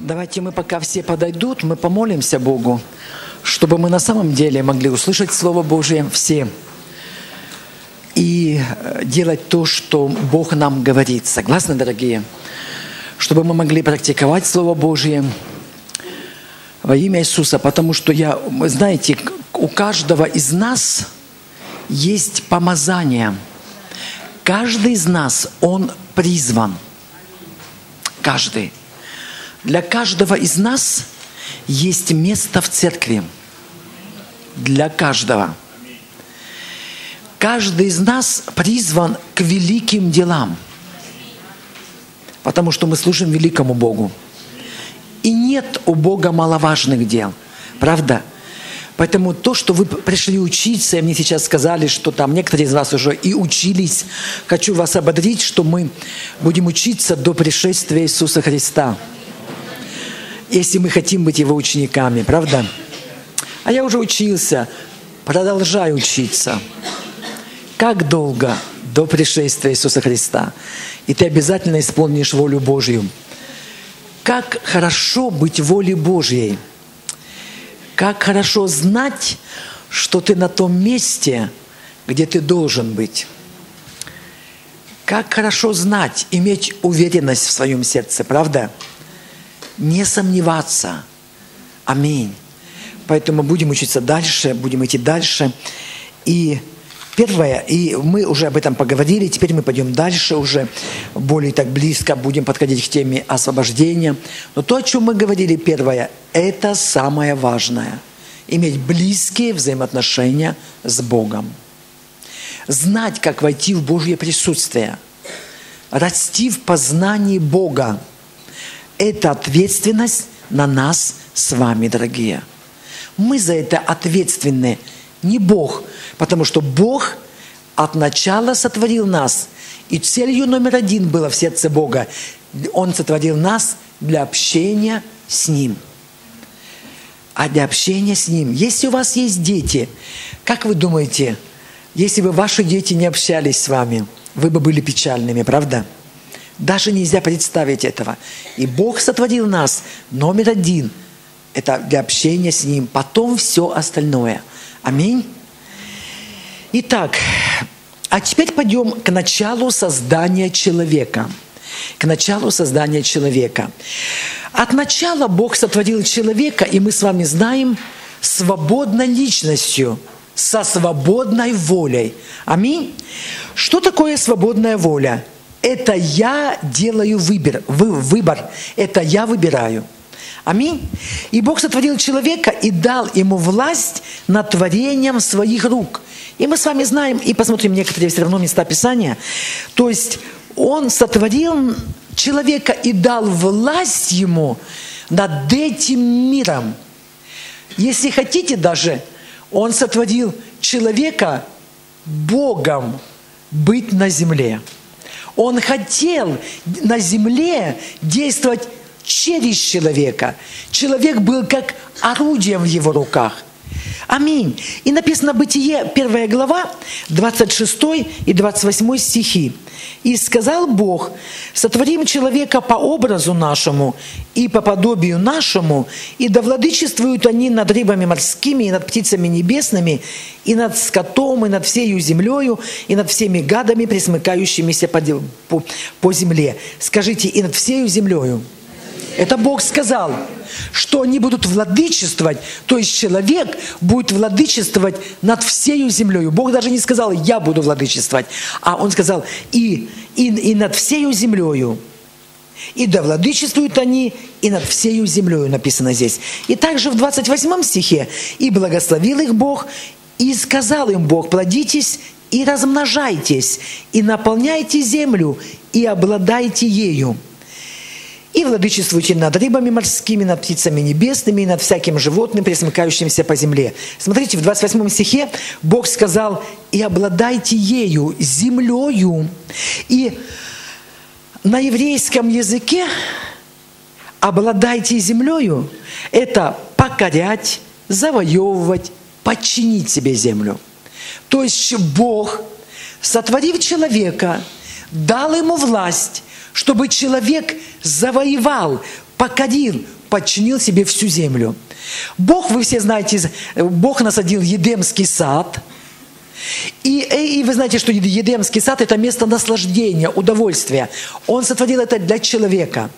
Давайте мы, пока все подойдут, мы помолимся Богу, чтобы мы на самом деле могли услышать Слово Божие все и э, делать то, что Бог нам говорит. Согласны, дорогие? Чтобы мы могли практиковать Слово Божие во имя Иисуса, потому что я, знаете, у каждого из нас есть помазание. Каждый из нас, он призван. Каждый. Для каждого из нас есть место в церкви. Для каждого. Каждый из нас призван к великим делам, потому что мы служим великому Богу. И нет у Бога маловажных дел. Правда? Поэтому то, что вы пришли учиться, и мне сейчас сказали, что там некоторые из вас уже и учились, хочу вас ободрить, что мы будем учиться до пришествия Иисуса Христа если мы хотим быть Его учениками, правда? А я уже учился, продолжаю учиться. Как долго до пришествия Иисуса Христа? И ты обязательно исполнишь волю Божью. Как хорошо быть волей Божьей. Как хорошо знать, что ты на том месте, где ты должен быть. Как хорошо знать, иметь уверенность в своем сердце, правда? Правда? Не сомневаться. Аминь. Поэтому будем учиться дальше, будем идти дальше. И первое, и мы уже об этом поговорили, теперь мы пойдем дальше уже, более так близко будем подходить к теме освобождения. Но то, о чем мы говорили первое, это самое важное. Иметь близкие взаимоотношения с Богом. Знать, как войти в Божье присутствие. Расти в познании Бога это ответственность на нас с вами, дорогие. Мы за это ответственны, не Бог, потому что Бог от начала сотворил нас. И целью номер один было в сердце Бога. Он сотворил нас для общения с Ним. А для общения с Ним. Если у вас есть дети, как вы думаете, если бы ваши дети не общались с вами, вы бы были печальными, правда? Даже нельзя представить этого. И Бог сотворил нас. Номер один – это для общения с Ним. Потом все остальное. Аминь. Итак, а теперь пойдем к началу создания человека. К началу создания человека. От начала Бог сотворил человека, и мы с вами знаем, свободной личностью, со свободной волей. Аминь. Что такое свободная воля? Это я делаю выбор, выбор. Это я выбираю. Аминь. И Бог сотворил человека и дал ему власть над творением своих рук. И мы с вами знаем, и посмотрим некоторые все равно места Писания. То есть Он сотворил человека и дал власть ему над этим миром. Если хотите даже, Он сотворил человека Богом быть на земле. Он хотел на земле действовать через человека. Человек был как орудием в его руках. Аминь. И написано Бытие, первая глава, 26 и 28 стихи. «И сказал Бог, сотворим человека по образу нашему и по подобию нашему, и да владычествуют они над рыбами морскими, и над птицами небесными, и над скотом, и над всею землею, и над всеми гадами, присмыкающимися по, по, по земле». Скажите, и над всею землею. Это Бог сказал, что они будут владычествовать, то есть человек будет владычествовать над всею землей. Бог даже не сказал, я буду владычествовать, а Он сказал, и, и, и над всею землею. И да владычествуют они, и над всею землею написано здесь. И также в 28 стихе, и благословил их Бог, и сказал им Бог, плодитесь и размножайтесь, и наполняйте землю, и обладайте ею и владычествуйте над рыбами морскими, над птицами небесными, и над всяким животным, пресмыкающимся по земле. Смотрите, в 28 стихе Бог сказал, и обладайте ею, землею. И на еврейском языке обладайте землею – это покорять, завоевывать, подчинить себе землю. То есть Бог, сотворив человека, дал ему власть чтобы человек завоевал, покорил, подчинил себе всю землю. Бог, вы все знаете, Бог насадил Едемский сад. И, и, и вы знаете, что Едемский сад – это место наслаждения, удовольствия. Он сотворил это для человека.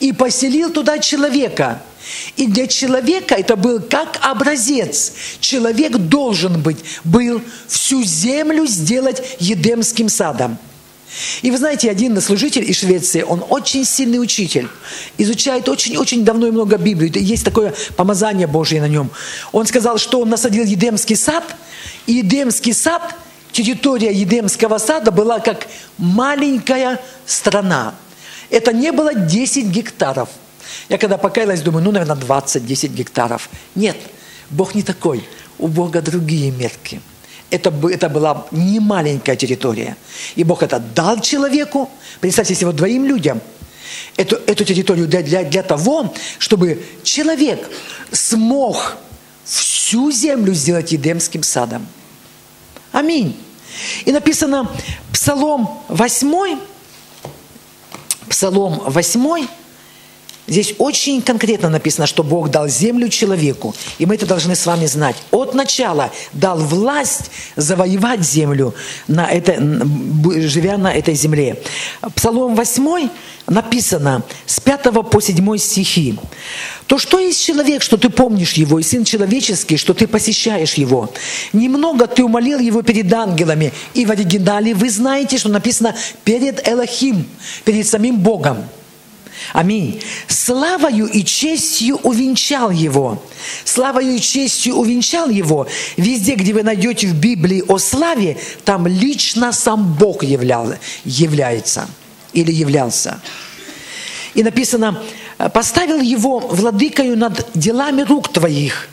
И поселил туда человека. И для человека это был как образец. Человек должен быть, был всю землю сделать Едемским садом. И вы знаете, один служитель из Швеции, он очень сильный учитель, изучает очень-очень давно и много Библию, есть такое помазание Божье на нем. Он сказал, что он насадил Едемский сад, и Едемский сад, территория Едемского сада была как маленькая страна. Это не было 10 гектаров. Я когда покаялась, думаю, ну, наверное, 20-10 гектаров. Нет, Бог не такой. У Бога другие мерки – это, это была не маленькая территория. И Бог это дал человеку, представьте себе, вот двоим людям, эту, эту территорию для, для, для того, чтобы человек смог всю землю сделать Едемским садом. Аминь. И написано Псалом 8, Псалом 8, Здесь очень конкретно написано, что Бог дал землю человеку, и мы это должны с вами знать. От начала дал власть завоевать землю, на это, живя на этой земле. Псалом 8 написано с 5 по 7 стихи. «То что есть человек, что ты помнишь его, и сын человеческий, что ты посещаешь его? Немного ты умолил его перед ангелами». И в оригинале вы знаете, что написано «перед Элохим», перед самим Богом. Аминь. Славою и честью увенчал его. Славою и честью увенчал его. Везде, где вы найдете в Библии о славе, там лично сам Бог являл, является или являлся. И написано, поставил его владыкою над делами рук твоих.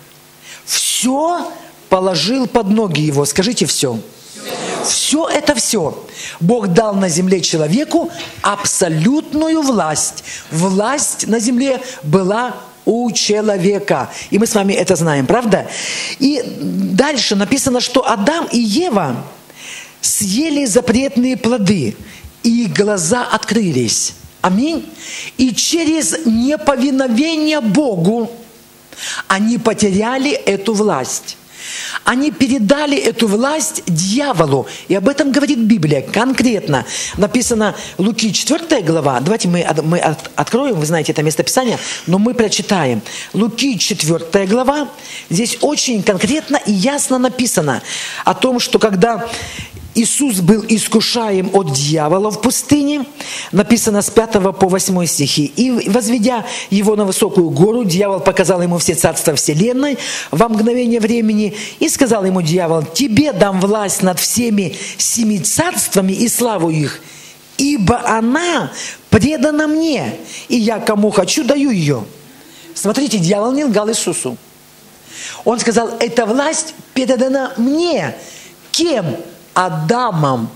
Все положил под ноги его. Скажите все. Все это все. Бог дал на земле человеку абсолютную власть. Власть на земле была у человека. И мы с вами это знаем, правда? И дальше написано, что Адам и Ева съели запретные плоды, и глаза открылись. Аминь. И через неповиновение Богу они потеряли эту власть. Они передали эту власть дьяволу. И об этом говорит Библия конкретно. Написано Луки 4 глава. Давайте мы, мы откроем, вы знаете это местописание, но мы прочитаем. Луки 4 глава. Здесь очень конкретно и ясно написано о том, что когда Иисус был искушаем от дьявола в пустыне, написано с 5 по 8 стихи. «И, возведя его на высокую гору, дьявол показал ему все царства вселенной во мгновение времени, и сказал ему дьявол, «Тебе дам власть над всеми семи царствами и славу их, ибо она предана мне, и я кому хочу даю ее». Смотрите, дьявол не лгал Иисусу. Он сказал, эта власть передана мне. Кем? Адамом,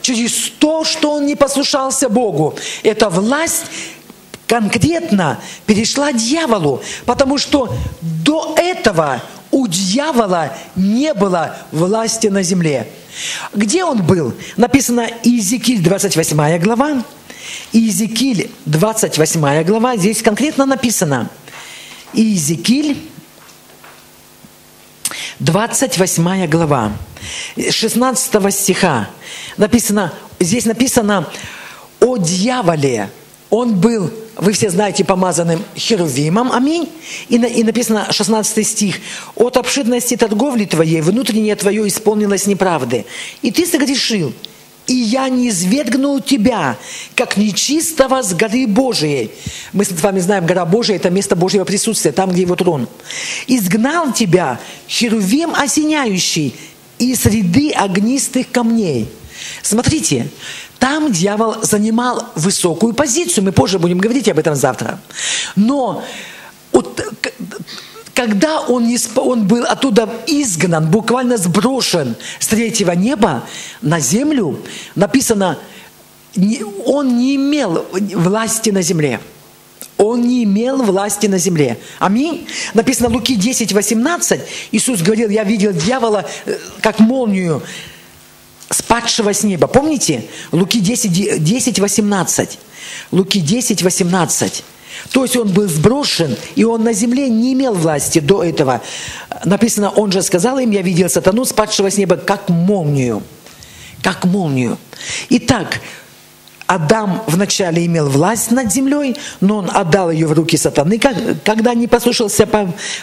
через то, что он не послушался Богу. Эта власть конкретно перешла дьяволу, потому что до этого у дьявола не было власти на земле. Где он был? Написано Иезекииль 28 глава. Иезекииль 28 глава, здесь конкретно написано. Иезекииль 28 глава, 16 стиха написано, здесь написано о дьяволе. Он был, вы все знаете, помазанным херувимом, аминь. И, на, и написано 16 стих. «От обширности торговли твоей внутреннее твое исполнилось неправды, и ты согрешил, и я не извергнул тебя, как нечистого с горы Божией. Мы с вами знаем, гора Божия – это место Божьего присутствия, там, где его трон. Изгнал тебя, херувим осеняющий, из среды огнистых камней. Смотрите, там дьявол занимал высокую позицию. Мы позже будем говорить об этом завтра. Но вот когда он, не, он был оттуда изгнан, буквально сброшен с третьего неба на землю, написано, он не имел власти на земле. Он не имел власти на земле. Аминь. Написано в Луки 10, 18. Иисус говорил, я видел дьявола, э, как молнию, спадшего с неба. Помните? Луки 10, 10 18. Луки 10, 18. То есть он был сброшен, и он на земле не имел власти до этого. Написано, он же сказал им, я видел сатану, спадшего с неба, как молнию. Как молнию. Итак, Адам вначале имел власть над землей, но он отдал ее в руки сатаны, когда не послушался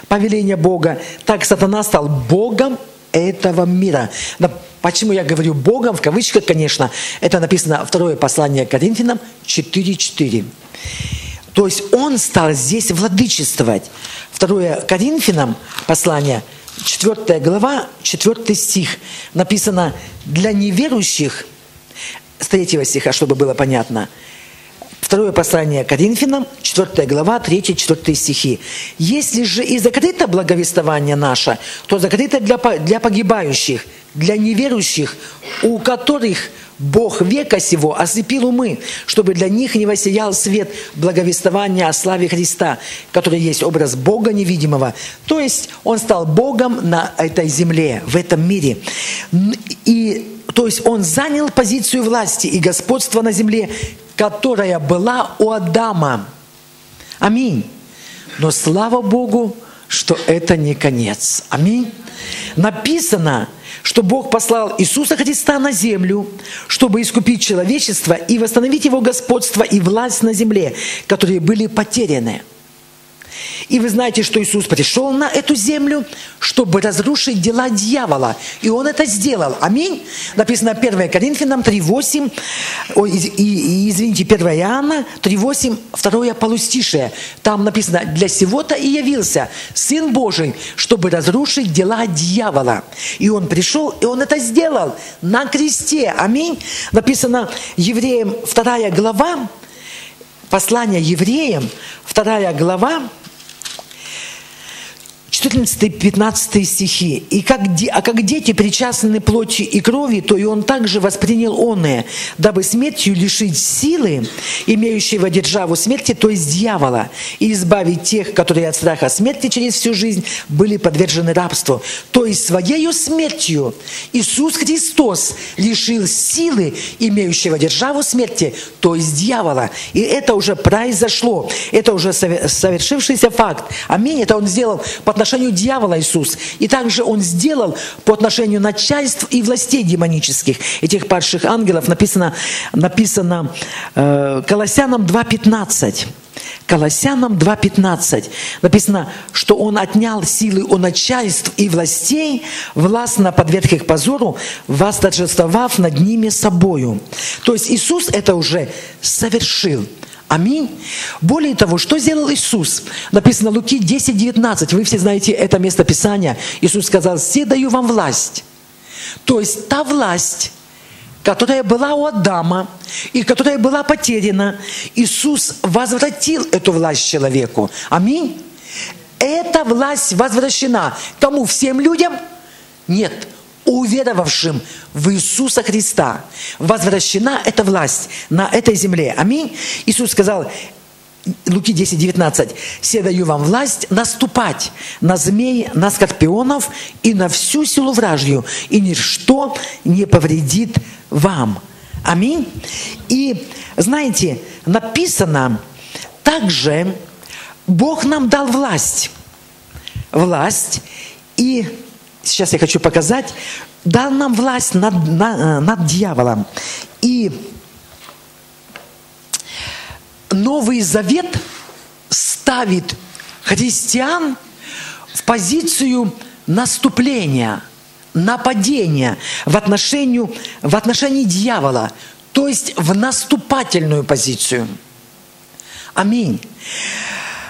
повеления Бога. Так сатана стал Богом этого мира. Почему я говорю Богом, в кавычках, конечно, это написано второе послание Коринфянам 4.4. То есть он стал здесь владычествовать. Второе Коринфянам послание, 4 глава, 4 стих. Написано, для неверующих, с 3 стиха, чтобы было понятно, Второе послание Коринфянам, 4 глава, 3-4 стихи. «Если же и закрыто благовествование наше, то закрыто для, для погибающих, для неверующих, у которых Бог века сего ослепил умы, чтобы для них не воссиял свет благовествования о славе Христа, который есть образ Бога невидимого. То есть Он стал Богом на этой земле, в этом мире. И то есть Он занял позицию власти и господства на земле, которая была у Адама. Аминь. Но слава Богу, что это не конец. Аминь. Написано, что Бог послал Иисуса Христа на землю, чтобы искупить человечество и восстановить его господство и власть на земле, которые были потеряны. И вы знаете, что Иисус пришел на эту землю, чтобы разрушить дела дьявола. И Он это сделал. Аминь. Написано 1 Коринфянам 3.8, ой, и, и, извините, 1 Иоанна 3.8, 2 полустишее. Там написано, для сего-то и явился Сын Божий, чтобы разрушить дела дьявола. И Он пришел, и Он это сделал на кресте. Аминь. Написано Евреям 2 глава, послание евреям, 2 глава, 14-15 стихи. «И как, а как дети причастны плоти и крови, то и он также воспринял оное, дабы смертью лишить силы, имеющего державу смерти, то есть дьявола, и избавить тех, которые от страха смерти через всю жизнь были подвержены рабству. То есть своею смертью Иисус Христос лишил силы, имеющего державу смерти, то есть дьявола. И это уже произошло. Это уже совершившийся факт. Аминь. Это Он сделал по отношению отношению дьявола Иисус. И также Он сделал по отношению начальств и властей демонических, этих падших ангелов, написано, написано э, Колоссянам 2.15. Колоссянам 2.15 написано, что Он отнял силы у начальств и властей, властно подверг их позору, восторжествовав над ними собою. То есть Иисус это уже совершил. Аминь. Более того, что сделал Иисус? Написано Луки 10, 19. Вы все знаете это место Писания. Иисус сказал, «Все даю вам власть». То есть та власть, которая была у Адама и которая была потеряна, Иисус возвратил эту власть человеку. Аминь. Эта власть возвращена. Кому? Всем людям? Нет уверовавшим в Иисуса Христа возвращена эта власть на этой земле. Аминь. Иисус сказал, Луки 10, 19. «Все даю вам власть наступать на змей, на скорпионов и на всю силу вражью, и ничто не повредит вам». Аминь. И знаете, написано также, Бог нам дал власть. Власть и сейчас я хочу показать, дал нам власть над, над, над дьяволом. И Новый Завет ставит христиан в позицию наступления, нападения в отношении, в отношении дьявола, то есть в наступательную позицию. Аминь.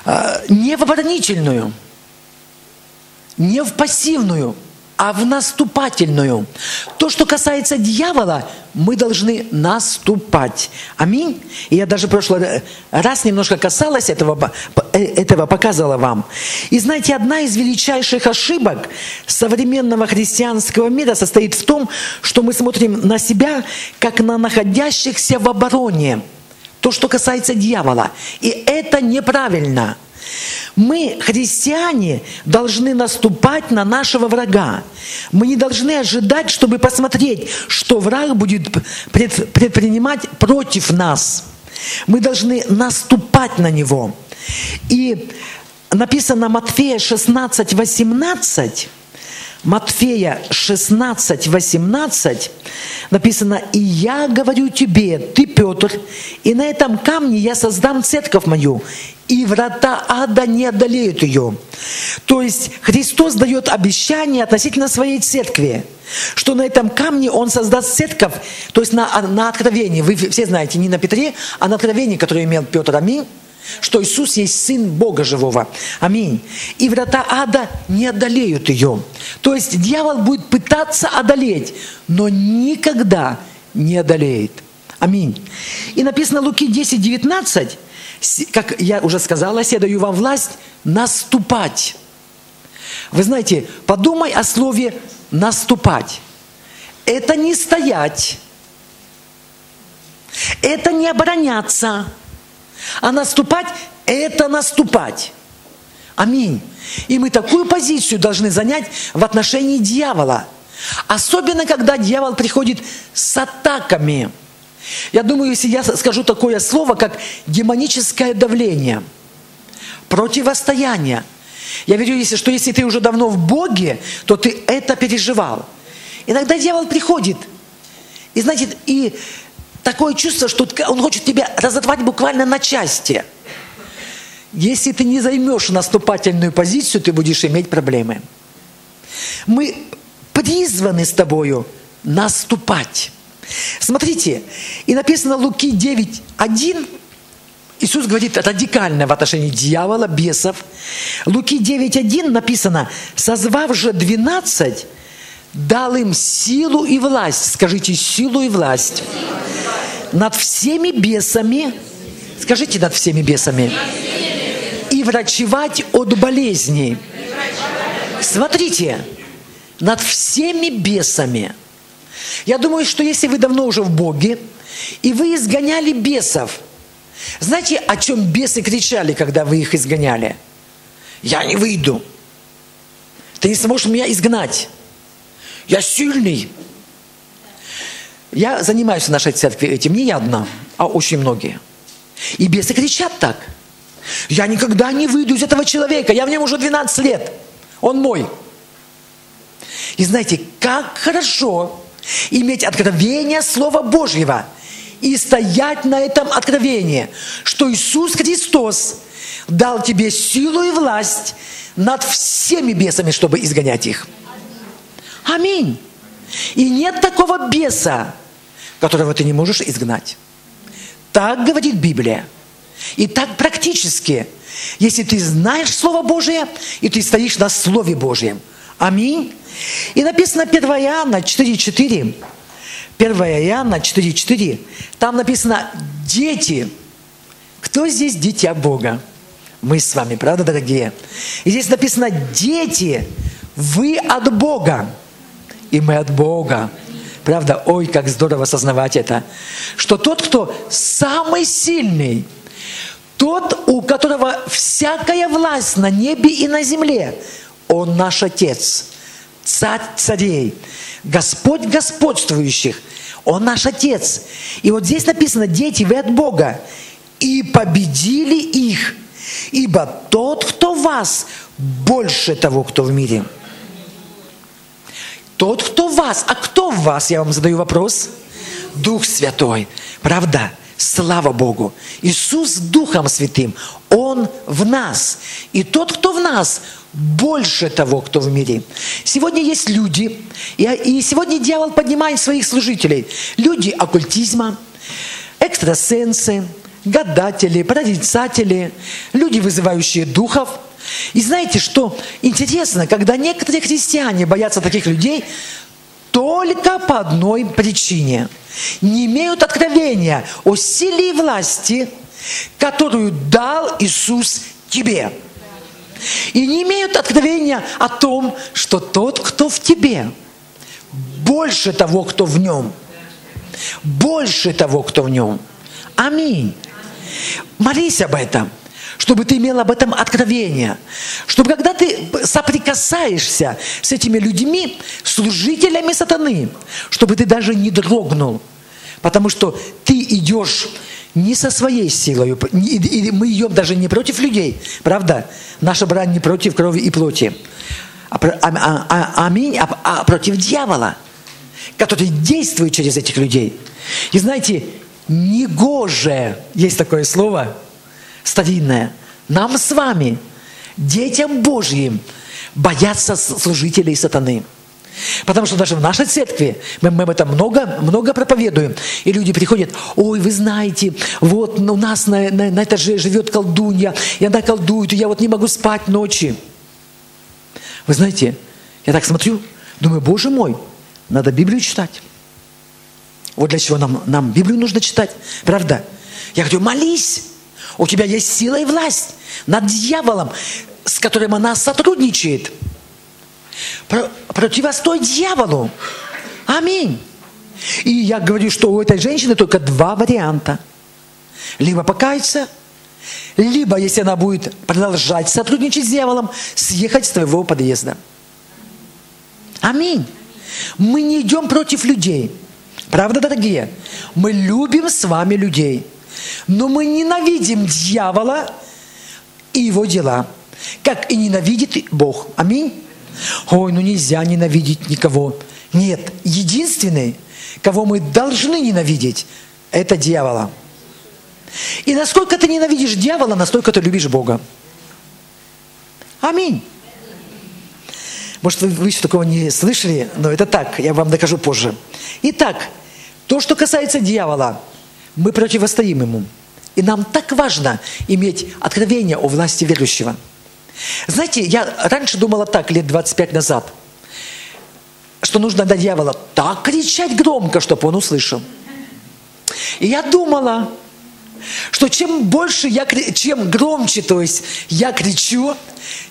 А, не в оборонительную – не в пассивную, а в наступательную. То, что касается дьявола, мы должны наступать. Аминь. И я даже в прошлый раз немножко касалась этого, э, этого показывала вам. И знаете, одна из величайших ошибок современного христианского мира состоит в том, что мы смотрим на себя, как на находящихся в обороне. То, что касается дьявола. И это неправильно. Мы, христиане, должны наступать на нашего врага. Мы не должны ожидать, чтобы посмотреть, что враг будет предпринимать против нас. Мы должны наступать на него. И написано Матфея 16, 18, Матфея 16, 18 написано, «И я говорю тебе, ты, Петр, и на этом камне я создам церковь мою, и врата ада не одолеют ее». То есть Христос дает обещание относительно своей церкви, что на этом камне Он создаст церковь, то есть на, на откровении. Вы все знаете, не на Петре, а на откровении, которое имел Петр. Аминь что Иисус есть Сын Бога Живого. Аминь. И врата ада не одолеют ее. То есть дьявол будет пытаться одолеть, но никогда не одолеет. Аминь. И написано Луки 10, 19, как я уже сказала, я даю вам власть наступать. Вы знаете, подумай о слове наступать. Это не стоять. Это не обороняться. А наступать – это наступать. Аминь. И мы такую позицию должны занять в отношении дьявола. Особенно, когда дьявол приходит с атаками. Я думаю, если я скажу такое слово, как демоническое давление, противостояние. Я верю, если, что если ты уже давно в Боге, то ты это переживал. Иногда дьявол приходит. И, значит, и такое чувство, что он хочет тебя разорвать буквально на части. Если ты не займешь наступательную позицию, ты будешь иметь проблемы. Мы призваны с тобою наступать. Смотрите, и написано Луки 9, 1, Иисус говорит радикально в отношении дьявола, бесов. Луки 9.1 написано, созвав же 12, дал им силу и власть. Скажите, силу и власть. Над всеми бесами, скажите, над всеми бесами. И врачевать от болезней. Смотрите, над всеми бесами. Я думаю, что если вы давно уже в Боге, и вы изгоняли бесов, знаете, о чем бесы кричали, когда вы их изгоняли? Я не выйду. Ты не сможешь меня изгнать. Я сильный. Я занимаюсь в нашей церкви этим, не я одна, а очень многие. И бесы кричат так. Я никогда не выйду из этого человека, я в нем уже 12 лет. Он мой. И знаете, как хорошо иметь откровение Слова Божьего и стоять на этом откровении, что Иисус Христос дал тебе силу и власть над всеми бесами, чтобы изгонять их. Аминь. И нет такого беса, которого ты не можешь изгнать. Так говорит Библия. И так практически, если ты знаешь Слово Божие, и ты стоишь на Слове Божьем. Аминь. И написано 1 Иоанна 4,4. 1 Иоанна 4,4. Там написано «Дети». Кто здесь дитя Бога? Мы с вами, правда, дорогие? И здесь написано «Дети, вы от Бога» и мы от Бога. Правда, ой, как здорово осознавать это. Что тот, кто самый сильный, тот, у которого всякая власть на небе и на земле, он наш Отец, Царь царей, Господь господствующих, Он наш Отец. И вот здесь написано, дети, вы от Бога, и победили их, ибо тот, кто вас, больше того, кто в мире – тот, кто вас. А кто в вас? Я вам задаю вопрос. Дух Святой. Правда? Слава Богу. Иисус Духом Святым. Он в нас. И тот, кто в нас, больше того, кто в мире. Сегодня есть люди, и сегодня дьявол поднимает своих служителей. Люди оккультизма, экстрасенсы, гадатели, прорицатели, люди, вызывающие духов – и знаете, что интересно, когда некоторые христиане боятся таких людей, только по одной причине. Не имеют откровения о силе и власти, которую дал Иисус тебе. И не имеют откровения о том, что тот, кто в тебе, больше того, кто в нем. Больше того, кто в нем. Аминь. Молись об этом чтобы ты имел об этом откровение, чтобы когда ты соприкасаешься с этими людьми, служителями сатаны, чтобы ты даже не дрогнул, потому что ты идешь не со своей силой. И мы идем даже не против людей, правда? Наша брань не против крови и плоти. А, а, а, а, а, а против дьявола, который действует через этих людей. И знаете, негоже, есть такое слово старинное, нам с вами, детям Божьим, бояться служителей сатаны. Потому что даже в нашей церкви мы, мы об этом много, много проповедуем. И люди приходят, ой, вы знаете, вот у нас на, на, на этаже живет колдунья, и она колдует, и я вот не могу спать ночи. Вы знаете, я так смотрю, думаю, боже мой, надо Библию читать. Вот для чего нам, нам Библию нужно читать, правда? Я говорю, молись, у тебя есть сила и власть над дьяволом, с которым она сотрудничает – противостой дьяволу. Аминь. И я говорю, что у этой женщины только два варианта. Либо покаяться, либо, если она будет продолжать сотрудничать с дьяволом, съехать с твоего подъезда. Аминь. Мы не идем против людей. Правда, дорогие? Мы любим с вами людей. Но мы ненавидим дьявола и его дела, как и ненавидит Бог. Аминь. Ой, ну нельзя ненавидеть никого. Нет, единственный, кого мы должны ненавидеть, это дьявола. И насколько ты ненавидишь дьявола, настолько ты любишь Бога. Аминь. Может, вы, вы еще такого не слышали, но это так, я вам докажу позже. Итак, то, что касается дьявола, мы противостоим ему. И нам так важно иметь откровение о власти верующего – знаете, я раньше думала так, лет 25 назад, что нужно до дьявола так кричать громко, чтобы он услышал. И я думала, что чем больше я, чем громче, то есть я кричу,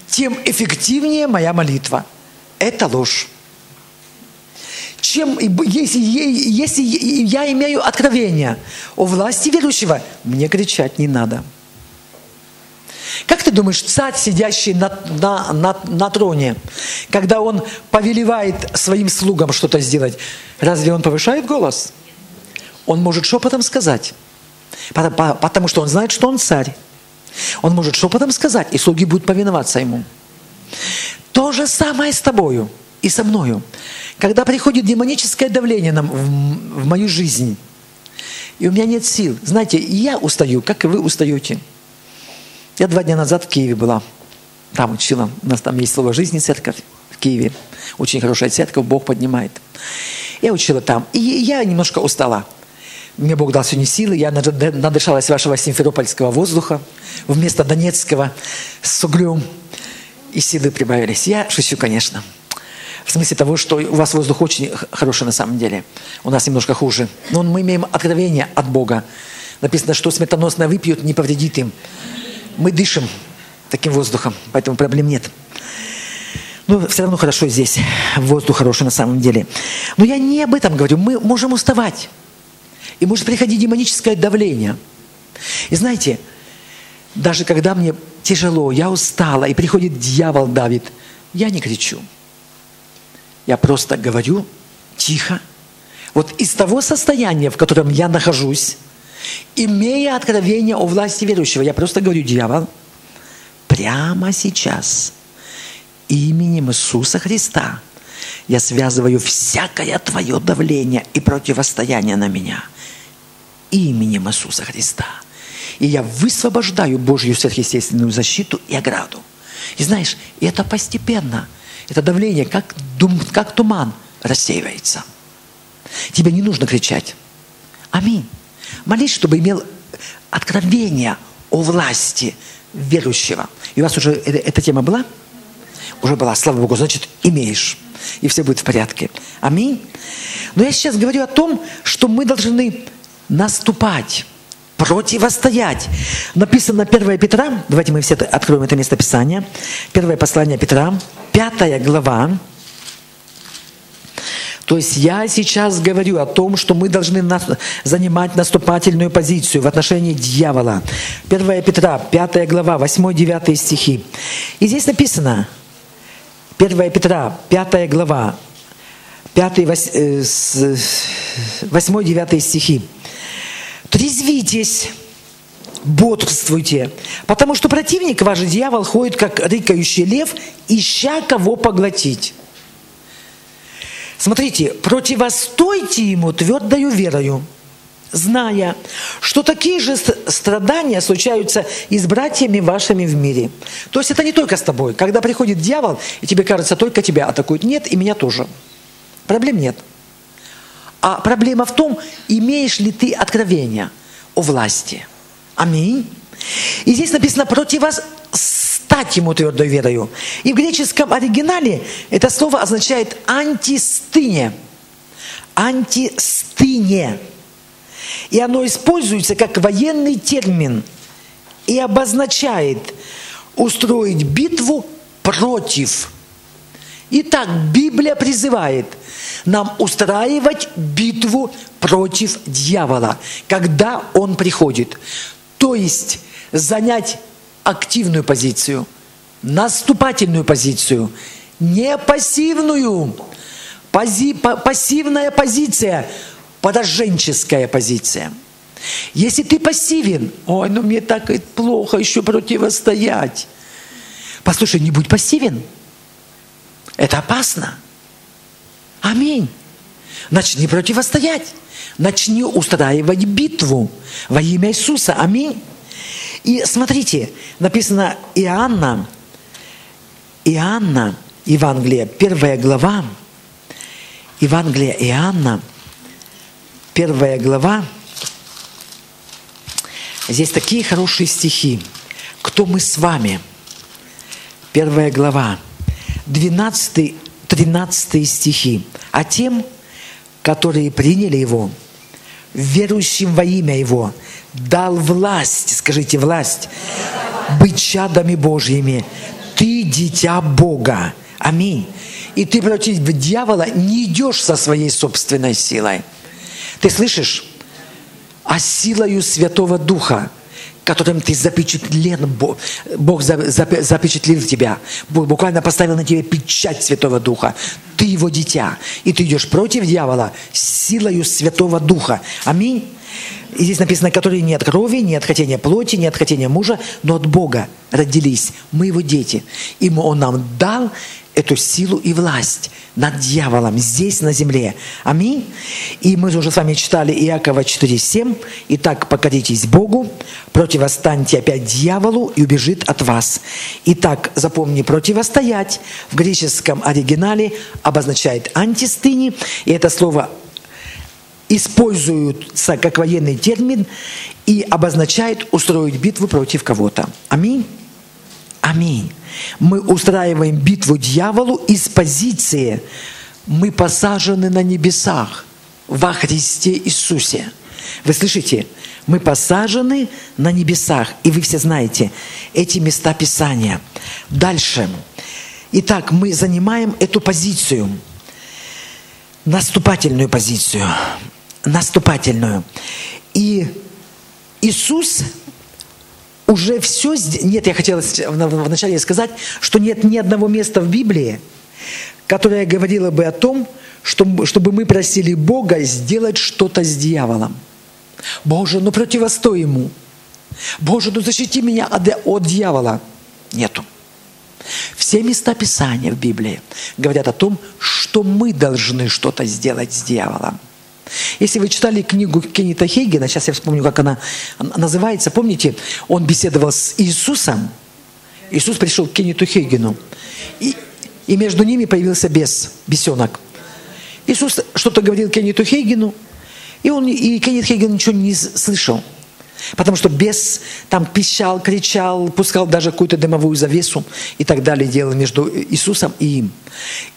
тем эффективнее моя молитва. Это ложь. Чем, если, если я имею откровение о власти верующего, мне кричать не надо. Как ты думаешь, царь, сидящий на, на, на, на троне, когда он повелевает своим слугам что-то сделать, разве он повышает голос? Он может шепотом сказать, потому что он знает, что он царь. Он может шепотом сказать, и слуги будут повиноваться ему. То же самое с тобою и со мною. Когда приходит демоническое давление нам в, в мою жизнь, и у меня нет сил, знаете, я устаю, как и вы устаете – я два дня назад в Киеве была. Там учила. У нас там есть слово жизни церковь в Киеве. Очень хорошая церковь, Бог поднимает. Я учила там. И я немножко устала. Мне Бог дал сегодня силы. Я надышалась вашего симферопольского воздуха вместо донецкого с углем. И силы прибавились. Я шучу, конечно. В смысле того, что у вас воздух очень хороший на самом деле. У нас немножко хуже. Но мы имеем откровение от Бога. Написано, что смертоносное выпьют, не повредит им мы дышим таким воздухом, поэтому проблем нет. Но все равно хорошо здесь, воздух хороший на самом деле. Но я не об этом говорю, мы можем уставать. И может приходить демоническое давление. И знаете, даже когда мне тяжело, я устала, и приходит дьявол давит, я не кричу. Я просто говорю тихо. Вот из того состояния, в котором я нахожусь, Имея откровение о власти верующего, я просто говорю, дьявол, прямо сейчас именем Иисуса Христа я связываю всякое твое давление и противостояние на меня именем Иисуса Христа. И я высвобождаю Божью сверхъестественную защиту и ограду. И знаешь, это постепенно, это давление, как, дум, как туман, рассеивается. Тебе не нужно кричать. Аминь. Молись, чтобы имел откровение о власти верующего. И у вас уже эта, эта тема была? Уже была, слава Богу, значит, имеешь. И все будет в порядке. Аминь. Но я сейчас говорю о том, что мы должны наступать, противостоять. Написано 1 Петра, давайте мы все откроем это место Писания. Первое послание Петра, 5 глава, то есть я сейчас говорю о том, что мы должны занимать наступательную позицию в отношении дьявола. 1 Петра, 5 глава, 8-9 стихи. И здесь написано, 1 Петра, 5 глава, 5, 8-9 стихи. Трезвитесь, бодрствуйте, потому что противник ваш дьявол ходит, как рыкающий лев, ища кого поглотить. Смотрите, противостойте ему твердою верою, зная, что такие же страдания случаются и с братьями вашими в мире. То есть это не только с тобой. Когда приходит дьявол, и тебе кажется, только тебя атакуют. Нет, и меня тоже. Проблем нет. А проблема в том, имеешь ли ты откровение о власти. Аминь. И здесь написано противостать ему твердой верою. И в греческом оригинале это слово означает антистыне. Антистыне. И оно используется как военный термин и обозначает устроить битву против. Итак, Библия призывает нам устраивать битву против дьявола, когда он приходит. То есть занять активную позицию, наступательную позицию, не пассивную. Пози, пассивная позиция – пораженческая позиция. Если ты пассивен, ой, ну мне так плохо еще противостоять. Послушай, не будь пассивен. Это опасно. Аминь. Начни противостоять. Начни устраивать битву во имя Иисуса. Аминь. И смотрите, написано Иоанна, Иоанна, Евангелие, первая глава, Евангелие Иоанна, первая глава, здесь такие хорошие стихи. Кто мы с вами? Первая глава, 12, 13 стихи. А тем, которые приняли Его, верующим во имя Его, дал власть, скажите, власть, быть чадами Божьими. Ты дитя Бога. Аминь. И ты против дьявола не идешь со своей собственной силой – ты слышишь? А силою Святого Духа, которым ты запечатлен, Бог запечатлил тебя, Бог буквально поставил на тебя печать Святого Духа. Ты его дитя, и ты идешь против дьявола силою Святого Духа. Аминь. И здесь написано, которые не от крови, не от хотения плоти, не от хотения мужа, но от Бога родились. Мы его дети. И Он нам дал эту силу и власть над дьяволом здесь, на земле. Аминь. И мы уже с вами читали Иакова 4.7. «Итак, покоритесь Богу, противостаньте опять дьяволу, и убежит от вас». Итак, запомни, противостоять в греческом оригинале обозначает антистыни, и это слово используется как военный термин и обозначает устроить битву против кого-то. Аминь. Аминь. Мы устраиваем битву дьяволу из позиции «Мы посажены на небесах во Христе Иисусе». Вы слышите? Мы посажены на небесах. И вы все знаете эти места Писания. Дальше. Итак, мы занимаем эту позицию, наступательную позицию, наступательную. И Иисус уже все... Нет, я хотела вначале сказать, что нет ни одного места в Библии, которое говорило бы о том, чтобы мы просили Бога сделать что-то с дьяволом. Боже, ну противостой ему. Боже, ну защити меня от, от дьявола. Нету. Все места Писания в Библии говорят о том, что мы должны что-то сделать с дьяволом. Если вы читали книгу Кеннита Хейгена, сейчас я вспомню, как она называется, помните, он беседовал с Иисусом, Иисус пришел к Кенниту Хейгену, и, и между ними появился бес, бесенок. Иисус что-то говорил Кенниту Хейгену, и, он, и Кеннит Хейген ничего не слышал. Потому что бес там пищал, кричал, пускал даже какую-то дымовую завесу и так далее делал между Иисусом и им.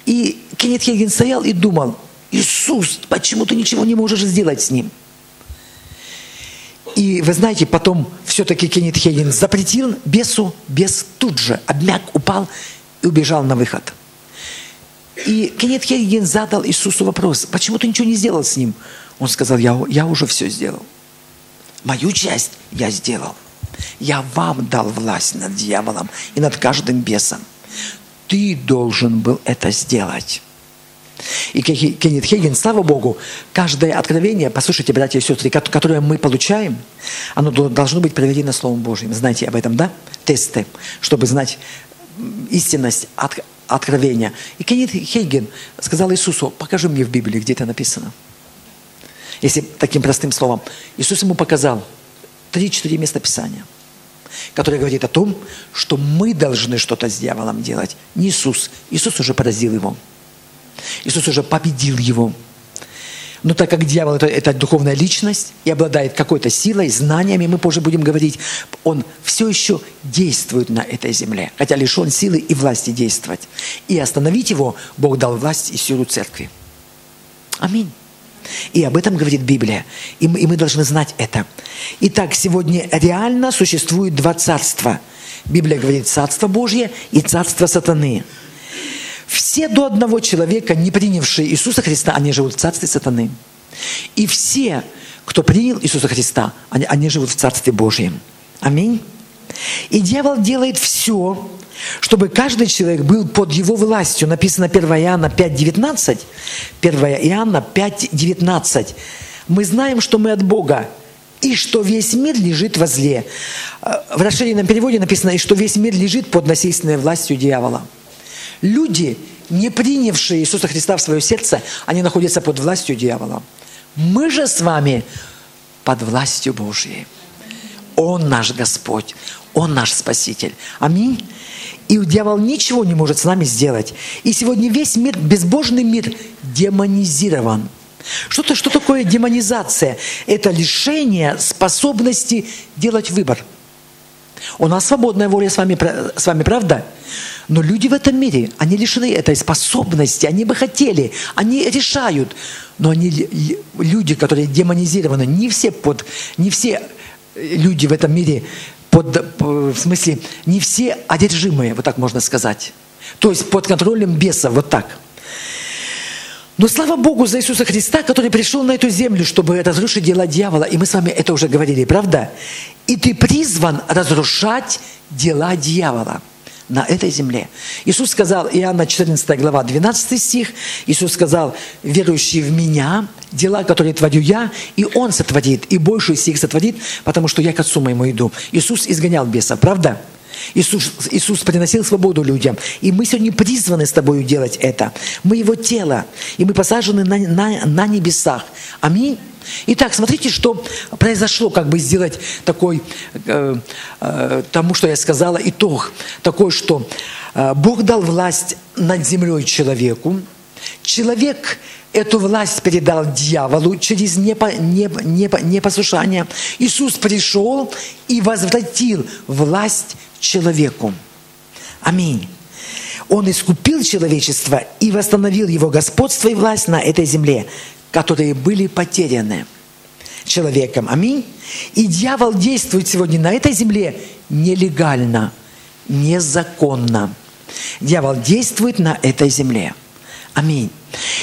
И Кеннет Хейген стоял и думал – Иисус, почему ты ничего не можешь сделать с ним? И вы знаете, потом все-таки Кеннет Хейген запретил бесу, бес тут же обмяк, упал и убежал на выход. И Кеннет Хейген задал Иисусу вопрос, почему ты ничего не сделал с ним? Он сказал, я, я уже все сделал. Мою часть я сделал. Я вам дал власть над дьяволом и над каждым бесом. Ты должен был это сделать. И Кеннет Хейген, слава Богу, каждое откровение, послушайте, братья и сестры, которое мы получаем, оно должно быть проверено Словом Божьим. Знаете об этом, да? Тесты, чтобы знать истинность от, откровения. И Кеннет Хейген сказал Иисусу, покажи мне в Библии, где это написано. Если таким простым словом. Иисус ему показал три-четыре места Писания, которые говорит о том, что мы должны что-то с дьяволом делать. Не Иисус. Иисус уже поразил его. Иисус уже победил его. Но так как дьявол это, это духовная личность и обладает какой-то силой, знаниями, мы позже будем говорить, он все еще действует на этой земле, хотя лишен силы и власти действовать. И остановить его Бог дал власть и силу церкви. Аминь. И об этом говорит Библия. И мы, и мы должны знать это. Итак, сегодня реально существует два царства. Библия говорит царство Божье и царство сатаны. Все до одного человека, не принявшие Иисуса Христа, они живут в царстве сатаны. И все, кто принял Иисуса Христа, они, они живут в царстве Божьем. Аминь. И дьявол делает все, чтобы каждый человек был под его властью. Написано 1 Иоанна 5.19. 1 Иоанна 5.19. Мы знаем, что мы от Бога, и что весь мир лежит во зле. Э, в расширенном переводе написано, и что весь мир лежит под насильственной властью дьявола. Люди, не принявшие Иисуса Христа в свое сердце, они находятся под властью дьявола. Мы же с вами под властью Божьей. Он наш Господь, Он наш Спаситель. Аминь. И дьявол ничего не может с нами сделать. И сегодня весь мир, безбожный мир, демонизирован. Что-то, что такое демонизация? Это лишение способности делать выбор. У нас свободная воля с вами, с вами, правда? Но люди в этом мире, они лишены этой способности, они бы хотели, они решают, но они люди, которые демонизированы, не все под, не все люди в этом мире под, в смысле, не все одержимые, вот так можно сказать. То есть под контролем беса, вот так. Но слава Богу за Иисуса Христа, который пришел на эту землю, чтобы разрушить дела дьявола. И мы с вами это уже говорили, правда? И ты призван разрушать дела дьявола на этой земле. Иисус сказал, Иоанна 14 глава, 12 стих, Иисус сказал, верующий в Меня, дела, которые творю Я, и Он сотворит, и больше из них сотворит, потому что я к Отцу моему иду. Иисус изгонял бесов, правда? Иисус, Иисус приносил свободу людям. И мы сегодня призваны с тобой делать это. Мы Его тело, и мы посажены на, на, на небесах. Аминь. Итак, смотрите, что произошло, как бы сделать такой, э, э, тому, что я сказала, итог такой, что э, Бог дал власть над землей человеку, человек эту власть передал дьяволу через непо, непо, непо, непослушание. Иисус пришел и возвратил власть человеку. Аминь. Он искупил человечество и восстановил его господство и власть на этой земле которые были потеряны человеком. Аминь. И дьявол действует сегодня на этой земле нелегально, незаконно. Дьявол действует на этой земле. Аминь.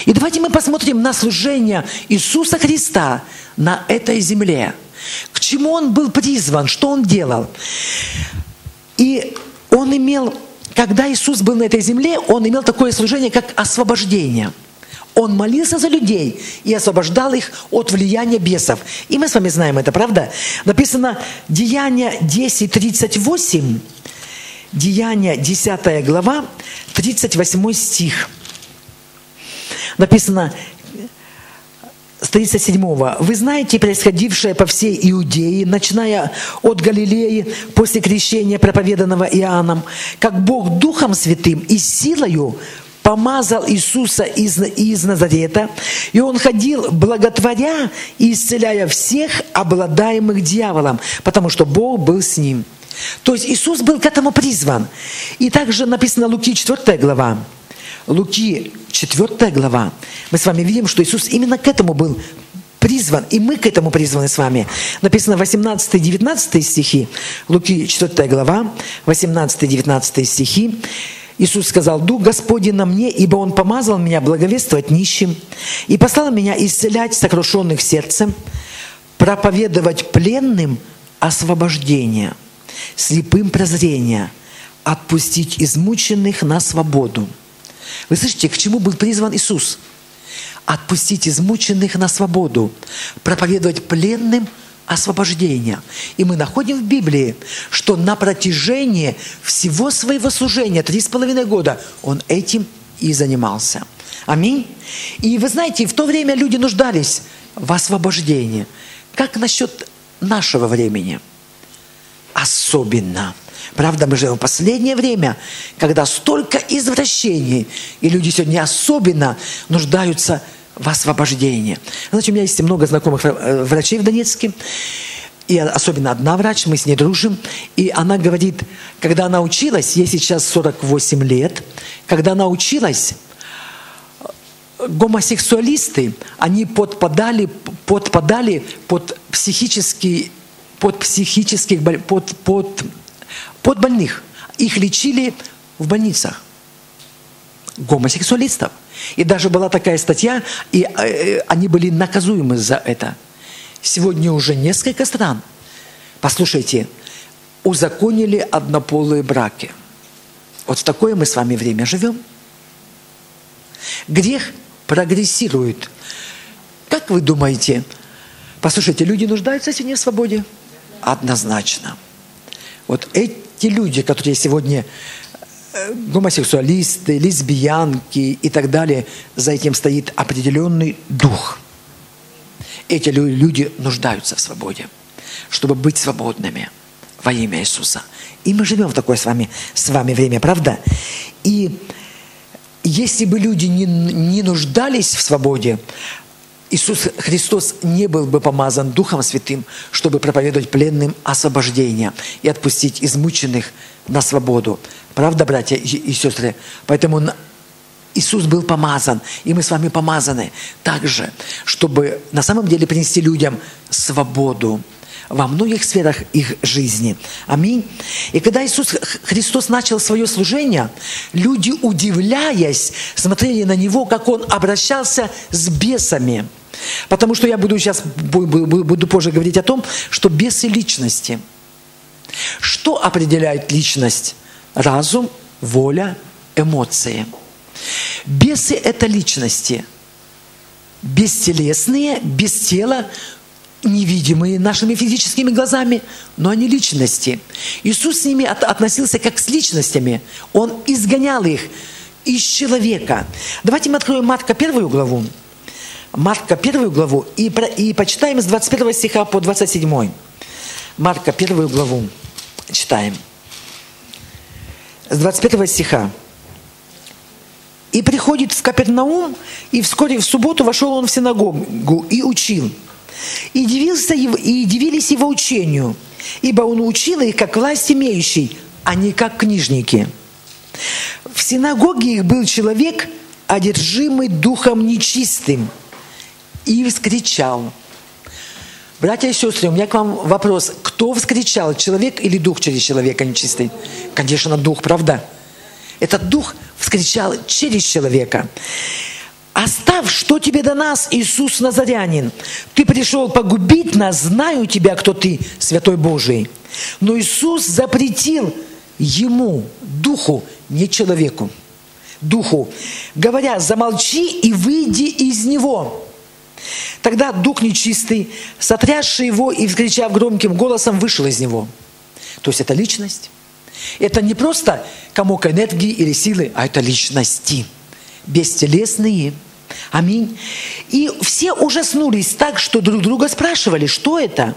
И давайте мы посмотрим на служение Иисуса Христа на этой земле. К чему Он был призван, что Он делал. И Он имел, когда Иисус был на этой земле, Он имел такое служение, как освобождение – он молился за людей и освобождал их от влияния бесов. И мы с вами знаем это, правда? Написано Деяние 10.38, Деяние 10 глава, 38 стих. Написано, с 37. «Вы знаете происходившее по всей Иудее, начиная от Галилеи после крещения, проповеданного Иоанном, как Бог Духом Святым и силою помазал Иисуса из, из Назарета, и он ходил, благотворя и исцеляя всех обладаемых дьяволом, потому что Бог был с ним. То есть Иисус был к этому призван. И также написано Луки 4 глава. Луки 4 глава. Мы с вами видим, что Иисус именно к этому был призван, и мы к этому призваны с вами. Написано 18-19 стихи, Луки 4 глава, 18-19 стихи. Иисус сказал, «Дух Господень на мне, ибо Он помазал меня благовествовать нищим и послал меня исцелять сокрушенных сердцем, проповедовать пленным освобождение, слепым прозрение, отпустить измученных на свободу, Вы слышите, к чему был призван Иисус? Отпустить измученных на свободу, проповедовать пленным освобождение. И мы находим в Библии, что на протяжении всего своего служения, три с половиной года, он этим и занимался. Аминь. И вы знаете, в то время люди нуждались в освобождении. Как насчет нашего времени? Особенно. Правда, мы живем в последнее время, когда столько извращений, и люди сегодня особенно нуждаются в освобождении. Знаете, у меня есть много знакомых э, врачей в Донецке, и особенно одна врач, мы с ней дружим, и она говорит, когда она училась, ей сейчас 48 лет, когда она училась, гомосексуалисты, они подпадали, подпадали под психический, под психических, под, под, под больных. Их лечили в больницах. Гомосексуалистов. И даже была такая статья, и э, э они были наказуемы за это. Сегодня уже несколько стран, послушайте, узаконили однополые браки. Вот в такое мы с вами время живем. Грех прогрессирует. Как вы думаете? Послушайте, люди нуждаются сегодня в свободе? Однозначно. Вот эти люди, которые сегодня э, гомосексуалисты, лесбиянки и так далее, за этим стоит определенный дух. Эти люди нуждаются в свободе, чтобы быть свободными во имя Иисуса. И мы живем в такое с вами, с вами время, правда? И если бы люди не, не нуждались в свободе, Иисус Христос не был бы помазан Духом Святым, чтобы проповедовать пленным освобождение и отпустить измученных на свободу. Правда, братья и сестры? Поэтому Иисус был помазан, и мы с вами помазаны также, чтобы на самом деле принести людям свободу во многих сферах их жизни. Аминь. И когда Иисус Христос начал свое служение, люди, удивляясь, смотрели на Него, как Он обращался с бесами. Потому что я буду сейчас, буду позже говорить о том, что бесы личности. Что определяет личность? Разум, воля, эмоции. Бесы – это личности. Бестелесные, без тела, невидимые нашими физическими глазами, но они личности. Иисус с ними от, относился как с личностями. Он изгонял их из человека. Давайте мы откроем Марка первую главу. Марка первую главу и, и почитаем с 21 стиха по 27. Марка первую главу читаем. С 21 стиха. «И приходит в Капернаум, и вскоре в субботу вошел он в синагогу и учил». И, дивился, и дивились его учению, ибо он учил их как власть имеющий, а не как книжники. В синагоге их был человек, одержимый духом нечистым, и вскричал. Братья и сестры, у меня к вам вопрос. Кто вскричал, человек или дух через человека нечистый? Конечно, дух, правда? Этот дух вскричал через человека. Оставь, что тебе до нас, Иисус Назарянин. Ты пришел погубить нас, знаю тебя, кто ты, Святой Божий. Но Иисус запретил ему, духу, не человеку, духу, говоря, замолчи и выйди из него. Тогда дух нечистый, сотрясший его и вскричав громким голосом, вышел из него. То есть это личность. Это не просто комок энергии или силы, а это личности. Бестелесные – Аминь. И все ужаснулись так, что друг друга спрашивали, что это?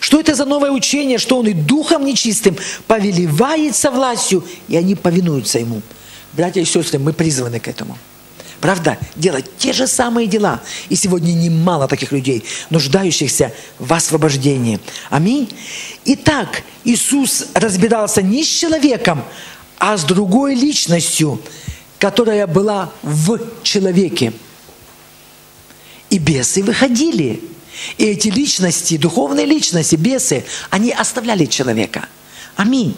Что это за новое учение, что он и духом нечистым повелевается властью, и они повинуются ему. Братья и сестры, мы призваны к этому. Правда? Делать те же самые дела. И сегодня немало таких людей, нуждающихся в освобождении. Аминь. Итак, Иисус разбирался не с человеком, а с другой личностью, которая была в человеке. И бесы выходили. И эти личности, духовные личности, бесы, они оставляли человека. Аминь.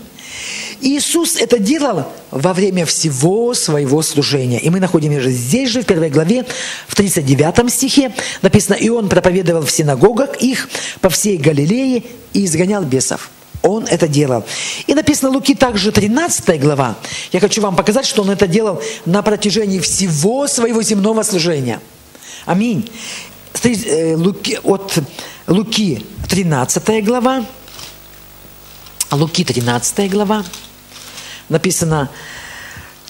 Иисус это делал во время всего своего служения. И мы находим же здесь же, в первой главе, в 39 стихе, написано, «И Он проповедовал в синагогах их по всей Галилее и изгонял бесов». Он это делал. И написано Луки также 13 глава. Я хочу вам показать, что он это делал на протяжении всего своего земного служения. Аминь. Э, Луки, от Луки 13 глава. Луки 13 глава. Написано,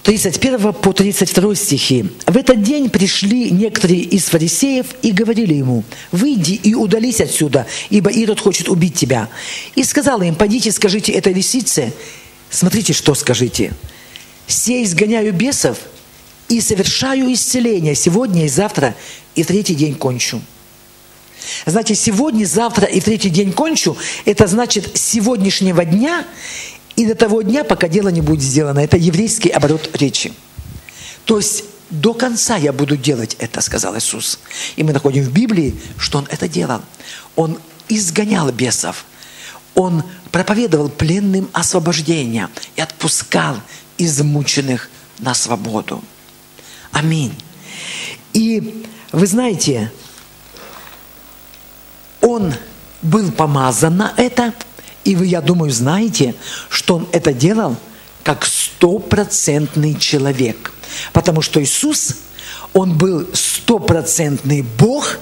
31 по 32 стихи. «В этот день пришли некоторые из фарисеев и говорили ему, «Выйди и удались отсюда, ибо Ирод хочет убить тебя». И сказала им, «Пойдите, скажите этой лисице». Смотрите, что скажите. «Се изгоняю бесов и совершаю исцеление сегодня и завтра, и третий день кончу». Знаете, сегодня, завтра и третий день кончу, это значит сегодняшнего дня и до того дня, пока дело не будет сделано. Это еврейский оборот речи. То есть до конца я буду делать это, сказал Иисус. И мы находим в Библии, что Он это делал. Он изгонял бесов. Он проповедовал пленным освобождение и отпускал измученных на свободу. Аминь. И вы знаете, он был помазан на это – и вы, я думаю, знаете, что он это делал как стопроцентный человек. Потому что Иисус, он был стопроцентный Бог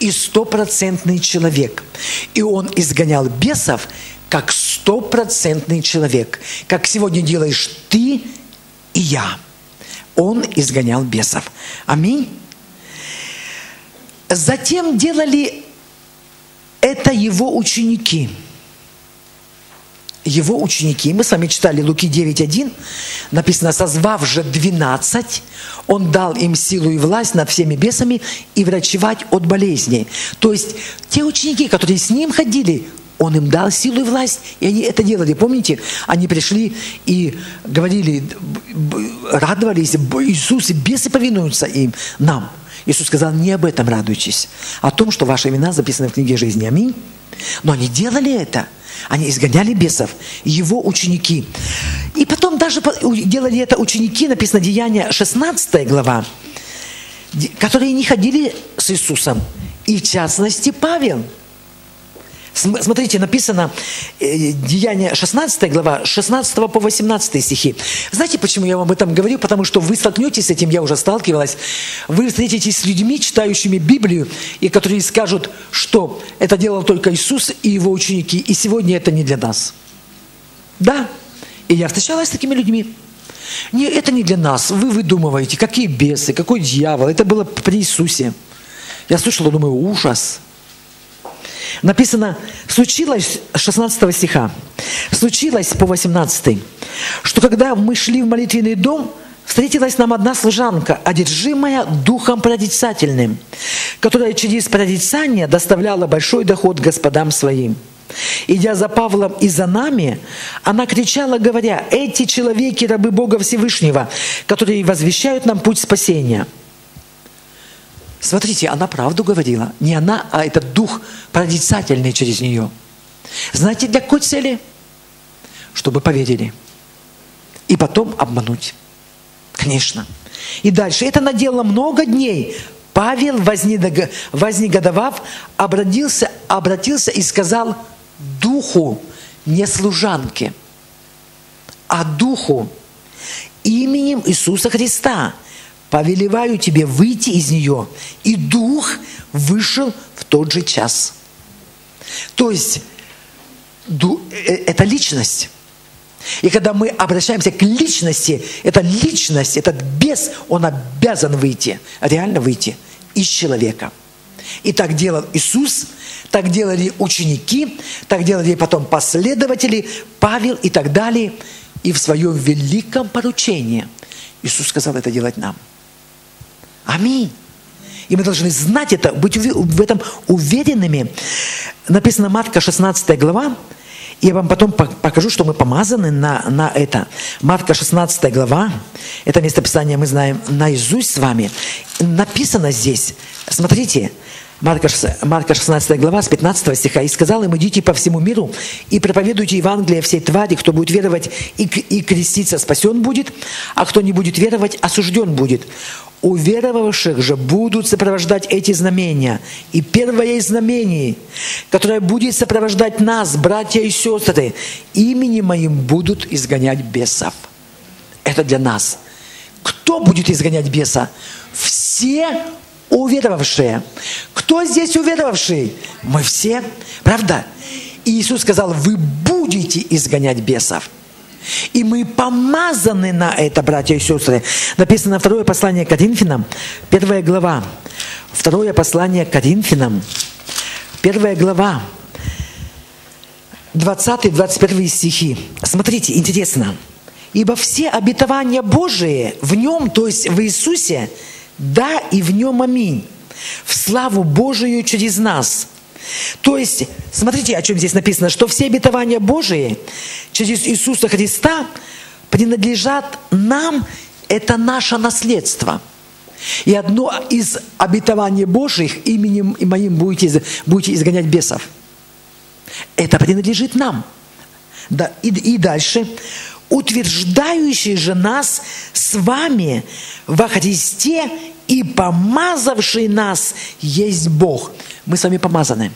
и стопроцентный человек. И он изгонял бесов как стопроцентный человек. Как сегодня делаешь ты и я. Он изгонял бесов. Аминь. Затем делали это его ученики – его ученики, мы с вами читали Луки 9.1, написано, созвав же 12, он дал им силу и власть над всеми бесами и врачевать от болезней. То есть те ученики, которые с ним ходили, он им дал силу и власть, и они это делали. Помните, они пришли и говорили, радовались, Иисус и бесы повинуются им, нам. Иисус сказал, не об этом радуйтесь, о том, что ваши имена записаны в книге жизни. Аминь. Но они делали это – они изгоняли бесов, его ученики. И потом даже делали это ученики, написано Деяние 16 глава, которые не ходили с Иисусом. И в частности Павел – Смотрите, написано э, Деяние 16 глава, 16 по 18 стихи. Знаете, почему я вам об этом говорю? Потому что вы столкнетесь с этим, я уже сталкивалась. Вы встретитесь с людьми, читающими Библию, и которые скажут, что это делал только Иисус и его ученики, и сегодня это не для нас. Да, и я встречалась с такими людьми. Не, это не для нас. Вы выдумываете, какие бесы, какой дьявол. Это было при Иисусе. Я слушала, думаю, ужас. Написано, случилось, 16 стиха, случилось по 18, что когда мы шли в молитвенный дом, встретилась нам одна служанка, одержимая духом прорицательным, которая через прорицание доставляла большой доход господам своим. Идя за Павлом и за нами, она кричала, говоря, «Эти человеки, рабы Бога Всевышнего, которые возвещают нам путь спасения». Смотрите, она правду говорила. Не она, а этот дух прорицательный через нее. Знаете, для какой цели? Чтобы поверили. И потом обмануть. Конечно. И дальше. Это наделало много дней. Павел, вознегодовав, обратился, обратился и сказал духу, не служанке, а духу, именем Иисуса Христа – повелеваю тебе выйти из нее. И дух вышел в тот же час. То есть э, это личность. И когда мы обращаемся к личности, эта личность, этот бес, он обязан выйти, реально выйти из человека. И так делал Иисус, так делали ученики, так делали потом последователи, Павел и так далее. И в своем великом поручении Иисус сказал это делать нам – Аминь. И мы должны знать это, быть в этом уверенными. Написано Марка 16 глава, я вам потом покажу, что мы помазаны на, на это. Марка 16 глава, это местописание мы знаем наизусть с вами. Написано здесь, смотрите, Марка, Марка 16 глава с 15 стиха. «И сказал им, идите по всему миру и проповедуйте Евангелие всей твари, кто будет веровать и, и креститься, спасен будет, а кто не будет веровать, осужден будет. Уверовавших же будут сопровождать эти знамения. И первое из знамений, которое будет сопровождать нас, братья и сестры, именем моим будут изгонять бесов. Это для нас. Кто будет изгонять беса? Все уверовавшие. Кто здесь уверовавший? Мы все. Правда? И Иисус сказал, вы будете изгонять бесов. И мы помазаны на это, братья и сестры. Написано второе послание к Коринфянам, первая глава. Второе послание к Коринфянам, первая глава, 20-21 стихи. Смотрите, интересно. «Ибо все обетования Божии в Нем, то есть в Иисусе, да и в Нем аминь, в славу Божию через нас». То есть, смотрите, о чем здесь написано, что все обетования Божии через Иисуса Христа принадлежат нам, это наше наследство. И одно из обетований Божьих именем моим будете, будете изгонять бесов. Это принадлежит нам. Да, и, и дальше. Утверждающий же нас с вами во Христе и помазавший нас есть Бог. Мы с вами помазаны.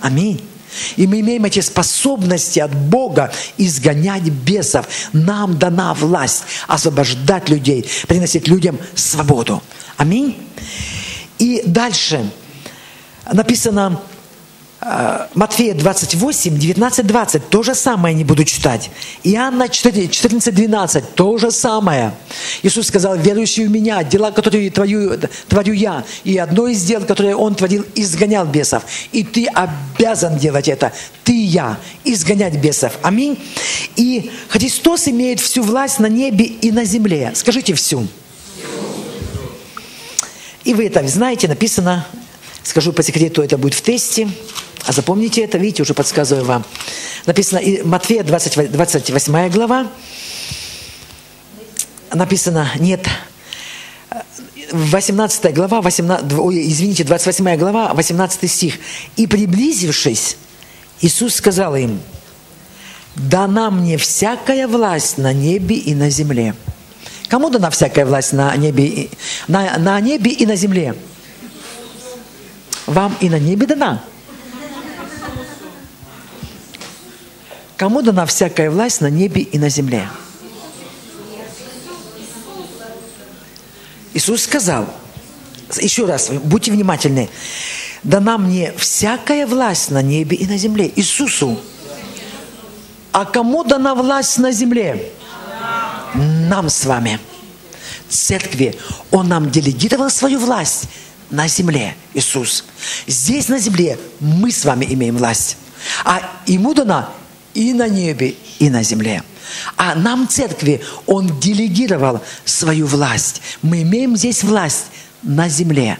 Аминь. И мы имеем эти способности от Бога изгонять бесов. Нам дана власть освобождать людей, приносить людям свободу. Аминь. И дальше написано, Матфея 28, 19, 20, то же самое не буду читать. Иоанна 14, 12, то же самое. Иисус сказал, верующий в Меня, дела, которые творю, творю Я, и одно из дел, которое Он творил, изгонял бесов. И ты обязан делать это. Ты я, изгонять бесов. Аминь. И Христос имеет всю власть на небе и на земле. Скажите всю. И вы это знаете, написано, скажу по секрету, это будет в тесте. А запомните это, видите, уже подсказываю вам. Написано, Матфея 20, 28 глава, написано, нет, 18 глава, 18, ой, извините, 28 глава, 18 стих. «И приблизившись, Иисус сказал им, «Дана мне всякая власть на небе и на земле». Кому дана всякая власть на небе, на, на небе и на земле? Вам и на небе дана. Кому дана всякая власть на небе и на земле? Иисус сказал, еще раз, будьте внимательны, дана мне всякая власть на небе и на земле. Иисусу. А кому дана власть на земле? Нам с вами. Церкви. Он нам делегировал свою власть на земле, Иисус. Здесь на земле мы с вами имеем власть. А ему дана и на небе, и на земле. А нам, церкви, Он делегировал свою власть. Мы имеем здесь власть на земле.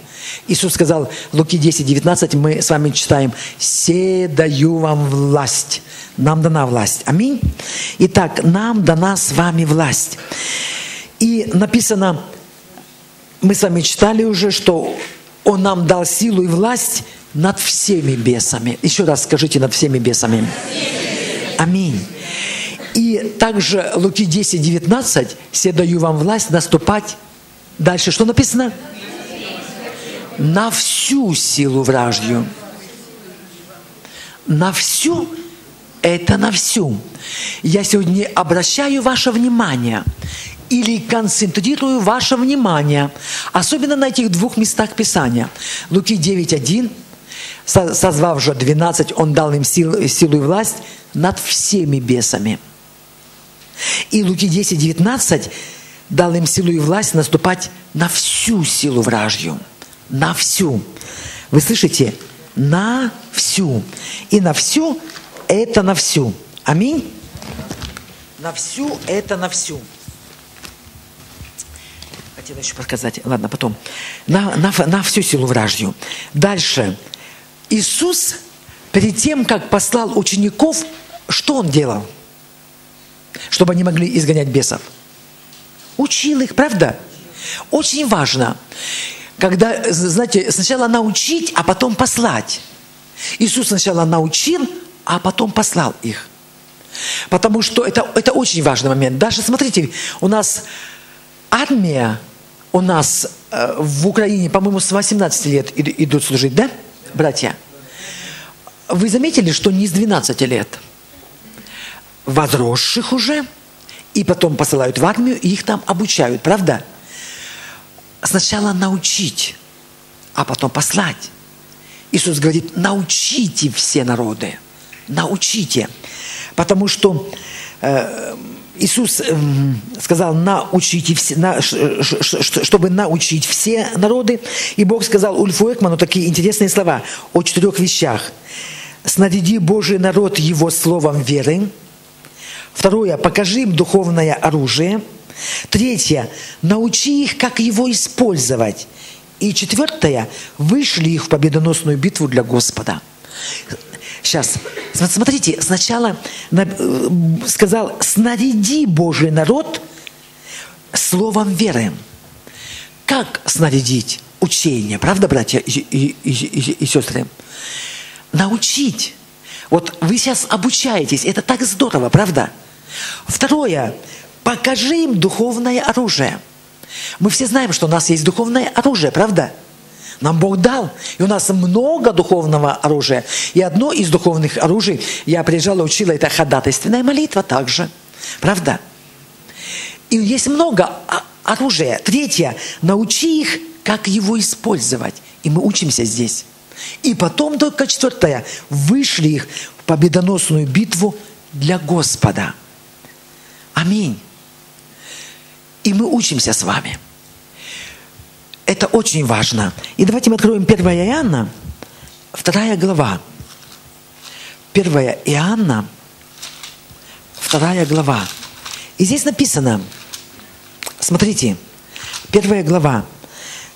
Иисус сказал, Луки 10, 19, мы с вами читаем, «Се даю вам власть». Нам дана власть. Аминь. Итак, нам дана с вами власть. И написано, мы с вами читали уже, что Он нам дал силу и власть над всеми бесами. Еще раз скажите, над всеми бесами. Всеми Аминь. И также Луки 10, 19, «Се даю вам власть наступать». Дальше что написано? На всю силу вражью. На всю – это на всю. Я сегодня обращаю ваше внимание или концентрирую ваше внимание, особенно на этих двух местах Писания. Луки 9.1, созвав же 12, он дал им силу, силу и власть – над всеми бесами. И Луки 10, 19 дал им силу и власть наступать на всю силу вражью. На всю. Вы слышите? На всю. И на всю – это на всю. Аминь? На всю – это на всю. Хотела еще показать. Ладно, потом. На, на, на всю силу вражью. Дальше. Иисус перед тем, как послал учеников что он делал, чтобы они могли изгонять бесов? Учил их, правда? Очень важно, когда, знаете, сначала научить, а потом послать. Иисус сначала научил, а потом послал их. Потому что это, это очень важный момент. Даже, смотрите, у нас армия, у нас э, в Украине, по-моему, с 18 лет ид- идут служить, да, братья? Вы заметили, что не с 12 лет? Возросших уже, и потом посылают в армию, и их там обучают, правда? Сначала научить, а потом послать. Иисус говорит, научите все народы, научите. Потому что э, Иисус э, сказал, научите все, на, ш- ш- ш- чтобы научить все народы. И Бог сказал Ульфу Экману такие интересные слова о четырех вещах. Снаряди Божий народ его словом веры. Второе, покажи им духовное оружие. Третье, научи их, как его использовать. И четвертое, вышли их в победоносную битву для Господа. Сейчас, см- смотрите, сначала на- э, сказал, снаряди Божий народ словом веры. Как снарядить учение, правда, братья и, и- и- и- и сестры? Научить. Вот вы сейчас обучаетесь, это так здорово, правда? Второе, покажи им духовное оружие. Мы все знаем, что у нас есть духовное оружие, правда? Нам Бог дал. И у нас много духовного оружия. И одно из духовных оружий, я приезжала, учила, это ходатайственная молитва также. Правда? И есть много оружия. Третье, научи их, как его использовать. И мы учимся здесь. И потом только четвертое, вышли их в победоносную битву для Господа. Аминь. И мы учимся с вами. Это очень важно. И давайте мы откроем 1 Иоанна, 2 глава. 1 Иоанна, 2 глава. И здесь написано, смотрите, 1 глава,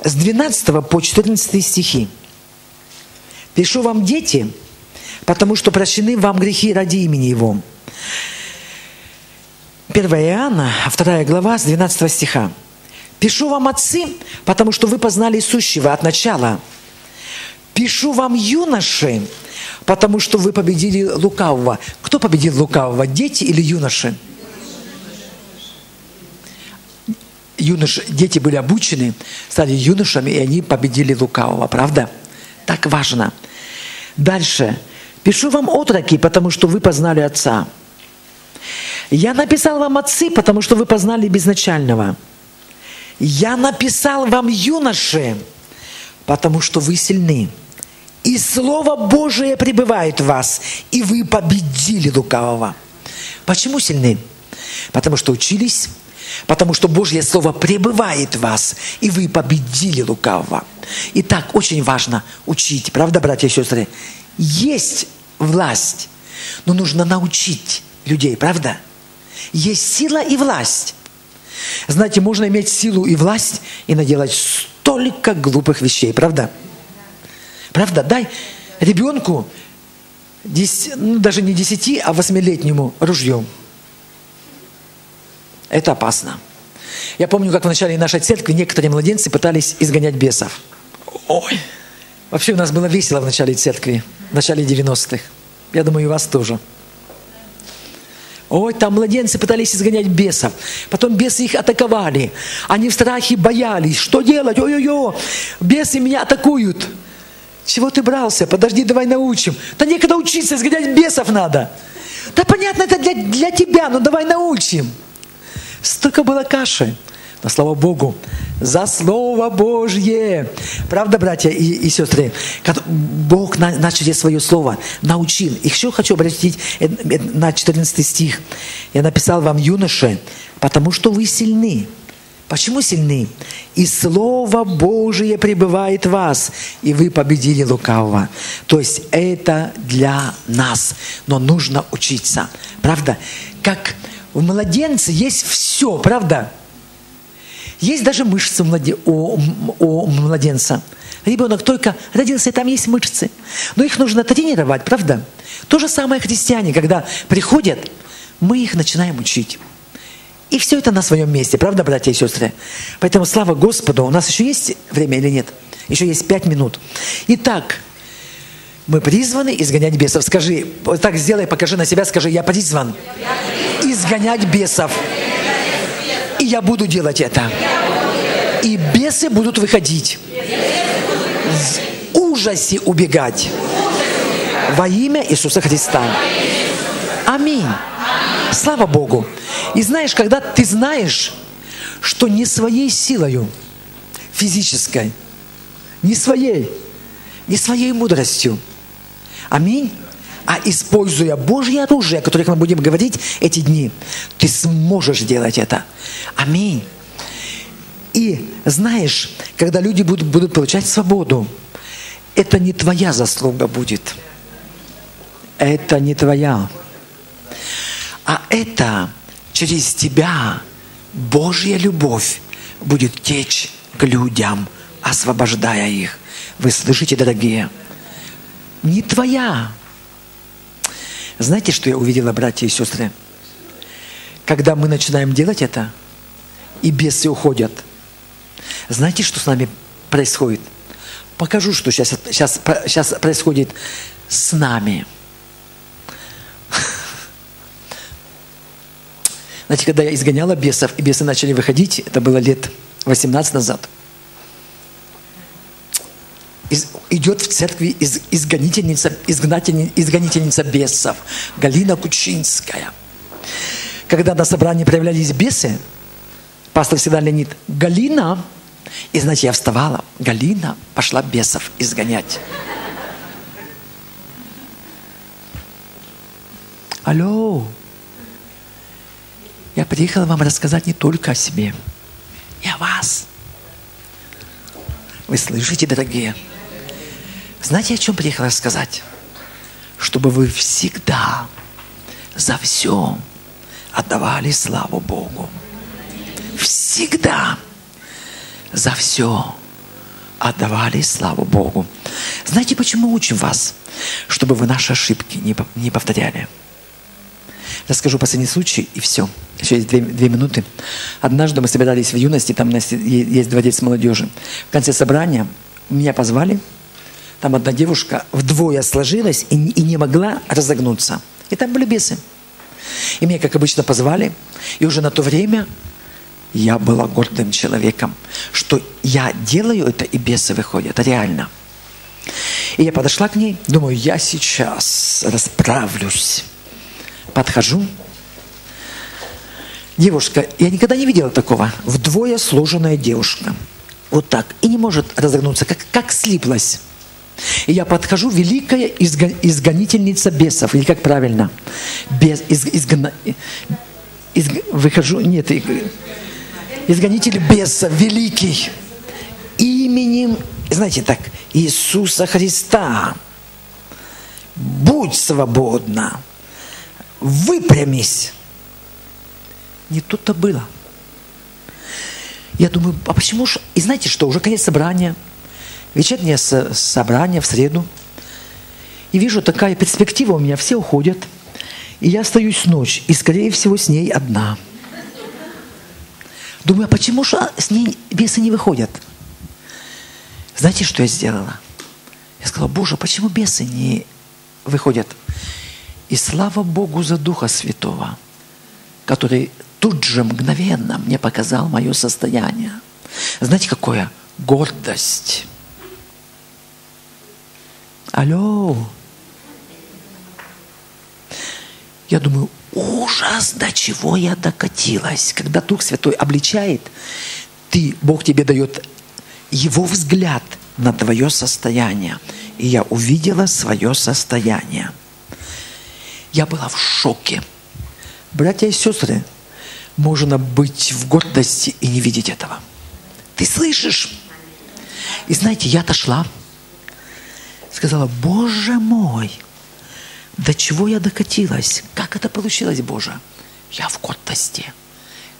с 12 по 14 стихи. «Пишу вам, дети, потому что прощены вам грехи ради имени Его». 1 Иоанна, 2 глава, с 12 стиха. «Пишу вам, отцы, потому что вы познали сущего от начала. Пишу вам, юноши, потому что вы победили лукавого». Кто победил лукавого, дети или юноши? Юноши, дети были обучены, стали юношами, и они победили лукавого, правда? Так важно. Дальше. «Пишу вам, отроки, потому что вы познали Отца». Я написал вам отцы, потому что вы познали безначального. Я написал вам юноши, потому что вы сильны. И Слово Божие пребывает в вас, и вы победили лукавого. Почему сильны? Потому что учились, потому что Божье Слово пребывает в вас, и вы победили лукавого. Итак, очень важно учить, правда, братья и сестры? Есть власть, но нужно научить людей, правда? Есть сила и власть. Знаете, можно иметь силу и власть и наделать столько глупых вещей, правда? Правда? Дай ребенку, 10, ну, даже не 10, а 8-летнему ружьем. Это опасно. Я помню, как в начале нашей церкви некоторые младенцы пытались изгонять бесов. Ой. Вообще у нас было весело в начале церкви, в начале 90-х. Я думаю, и у вас тоже. Ой, там младенцы пытались изгонять бесов. Потом бесы их атаковали. Они в страхе боялись. Что делать? Ой-ой-ой, бесы меня атакуют. Чего ты брался? Подожди, давай научим. Да некогда учиться, изгонять бесов надо. Да понятно, это для, для тебя, но давай научим. Столько было каши. Но слава Богу, за Слово Божье. Правда, братья и, и сестры? Бог на, здесь свое Слово, научил. И еще хочу обратить на 14 стих. Я написал вам, юноши, потому что вы сильны. Почему сильны? И Слово Божие пребывает в вас, и вы победили лукавого. То есть это для нас, но нужно учиться. Правда? Как у младенца есть все, правда? Есть даже мышцы у, у младенца. Ребенок только родился, и там есть мышцы. Но их нужно тренировать, правда? То же самое христиане, когда приходят, мы их начинаем учить. И все это на своем месте, правда, братья и сестры? Поэтому слава Господу. У нас еще есть время или нет? Еще есть пять минут. Итак, мы призваны изгонять бесов. Скажи, так сделай, покажи на себя, скажи, я призван изгонять бесов. Я буду делать это. И бесы будут выходить. В ужасе убегать. Во имя Иисуса Христа. Аминь. Слава Богу. И знаешь, когда ты знаешь, что не своей силою физической, не своей, не своей мудростью, аминь, а используя Божье оружие, о которых мы будем говорить эти дни, ты сможешь делать это. Аминь. И знаешь, когда люди будут, будут получать свободу, это не твоя заслуга будет. Это не твоя. А это через тебя Божья любовь будет течь к людям, освобождая их. Вы слышите, дорогие? Не твоя. Знаете, что я увидела, братья и сестры? Когда мы начинаем делать это, и бесы уходят, знаете, что с нами происходит? Покажу, что сейчас, сейчас, сейчас происходит с нами. Знаете, когда я изгоняла бесов, и бесы начали выходить, это было лет 18 назад, из, идет в церкви из, изгонительница, изгнательница, изгонительница бесов Галина Кучинская. Когда на собрании проявлялись бесы, пастор всегда Леонид, Галина, и знаете, я вставала, Галина пошла бесов изгонять. Алло, я приехала вам рассказать не только о себе, о вас. Вы слышите, дорогие? Знаете, о чем приехал рассказать? Чтобы вы всегда за все отдавали славу Богу. Всегда за все отдавали славу Богу. Знаете, почему учим вас? Чтобы вы наши ошибки не повторяли. Расскажу последний случай, и все. Еще есть две, две минуты. Однажды мы собирались в юности, там есть два детства молодежи. В конце собрания меня позвали – там одна девушка вдвое сложилась и, и не могла разогнуться. И там были бесы. И меня, как обычно, позвали. И уже на то время я была гордым человеком, что я делаю это, и бесы выходят. Реально. И я подошла к ней, думаю, я сейчас расправлюсь. Подхожу. Девушка, я никогда не видела такого. Вдвое сложенная девушка. Вот так. И не может разогнуться, как, как слиплась. И я подхожу, великая изго, изгонительница бесов, или как правильно? Без, из, изгна, из, выхожу, нет, изгонитель бесов, великий, именем, знаете так, Иисуса Христа. Будь свободна, выпрямись. Не тут-то было. Я думаю, а почему же... И знаете что, уже конец собрания – вечернее собрание в среду. И вижу, такая перспектива у меня, все уходят. И я остаюсь ночь, и, скорее всего, с ней одна. Думаю, а почему же с ней бесы не выходят? Знаете, что я сделала? Я сказала, Боже, почему бесы не выходят? И слава Богу за Духа Святого, который тут же мгновенно мне показал мое состояние. Знаете, какое? Гордость. Алло. Я думаю, ужас, до чего я докатилась. Когда Дух Святой обличает, ты, Бог тебе дает его взгляд на твое состояние. И я увидела свое состояние. Я была в шоке. Братья и сестры, можно быть в гордости и не видеть этого. Ты слышишь? И знаете, я отошла сказала, Боже мой, до чего я докатилась? Как это получилось, Боже? Я в гордости.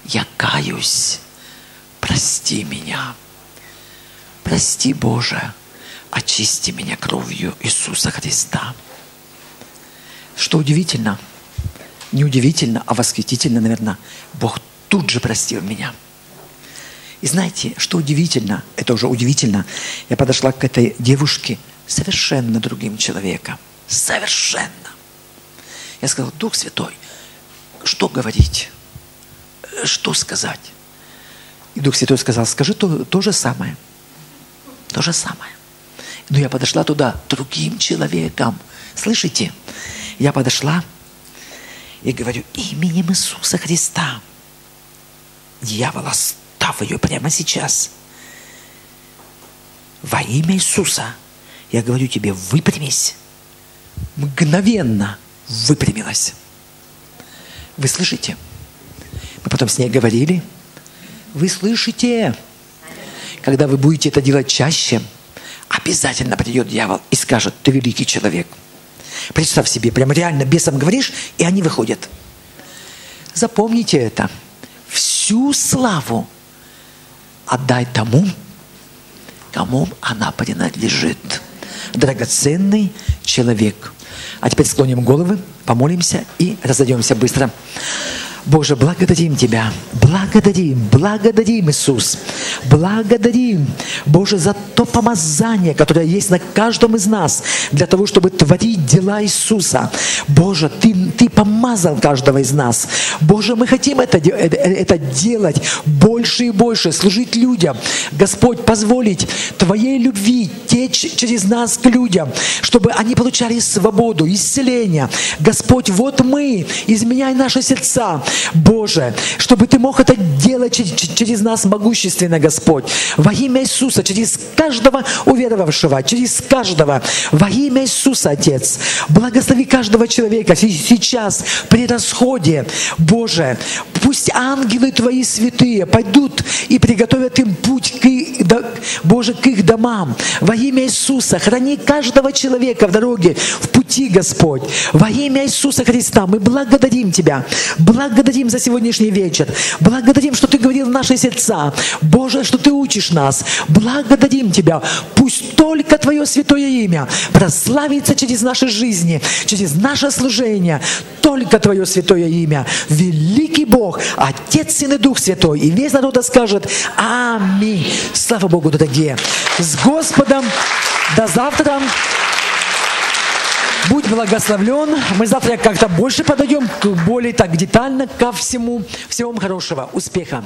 Я каюсь. Прости меня. Прости, Боже. Очисти меня кровью Иисуса Христа. Что удивительно, не удивительно, а восхитительно, наверное, Бог тут же простил меня. И знаете, что удивительно, это уже удивительно, я подошла к этой девушке, совершенно другим человеком. Совершенно. Я сказал, Дух Святой, что говорить? Что сказать? И Дух Святой сказал, скажи то, то же самое. То же самое. Но я подошла туда другим человеком. Слышите? Я подошла и говорю, именем Иисуса Христа. Дьявол, оставь ее прямо сейчас. Во имя Иисуса я говорю тебе, выпрямись. Мгновенно выпрямилась. Вы слышите? Мы потом с ней говорили. Вы слышите? Когда вы будете это делать чаще, обязательно придет дьявол и скажет, ты великий человек. Представь себе, прям реально бесом говоришь, и они выходят. Запомните это. Всю славу отдай тому, кому она принадлежит. Драгоценный человек. А теперь склоним головы, помолимся и разойдемся быстро. Боже, благодарим Тебя, благодарим, благодарим, Иисус, благодарим, Боже, за то помазание, которое есть на каждом из нас, для того, чтобы творить дела Иисуса. Боже, Ты, ты помазал каждого из нас. Боже, мы хотим это, это, это делать больше и больше, служить людям. Господь, позволить Твоей любви течь через нас к людям, чтобы они получали свободу, исцеление. Господь, вот мы, изменяй наши сердца, Боже, чтобы Ты мог это делать через нас могущественно, Господь. Во имя Иисуса, через каждого уверовавшего, через каждого. Во имя Иисуса, Отец. Благослови каждого человека сейчас при расходе. Боже, пусть ангелы Твои святые пойдут и приготовят им путь к, Боже, к их домам. Во имя Иисуса, храни каждого человека в дороге, в пути, Господь. Во имя Иисуса Христа мы благодарим Тебя. Благодарим благодарим за сегодняшний вечер. Благодарим, что Ты говорил в наши сердца. Боже, что Ты учишь нас. Благодарим Тебя. Пусть только Твое святое имя прославится через наши жизни, через наше служение. Только Твое святое имя. Великий Бог, Отец, Сын и Дух Святой. И весь народ скажет Аминь. Слава Богу, дорогие. С Господом. До завтра. Будь благословлен. Мы завтра как-то больше подойдем, более так детально ко всему. Всего вам хорошего. Успеха.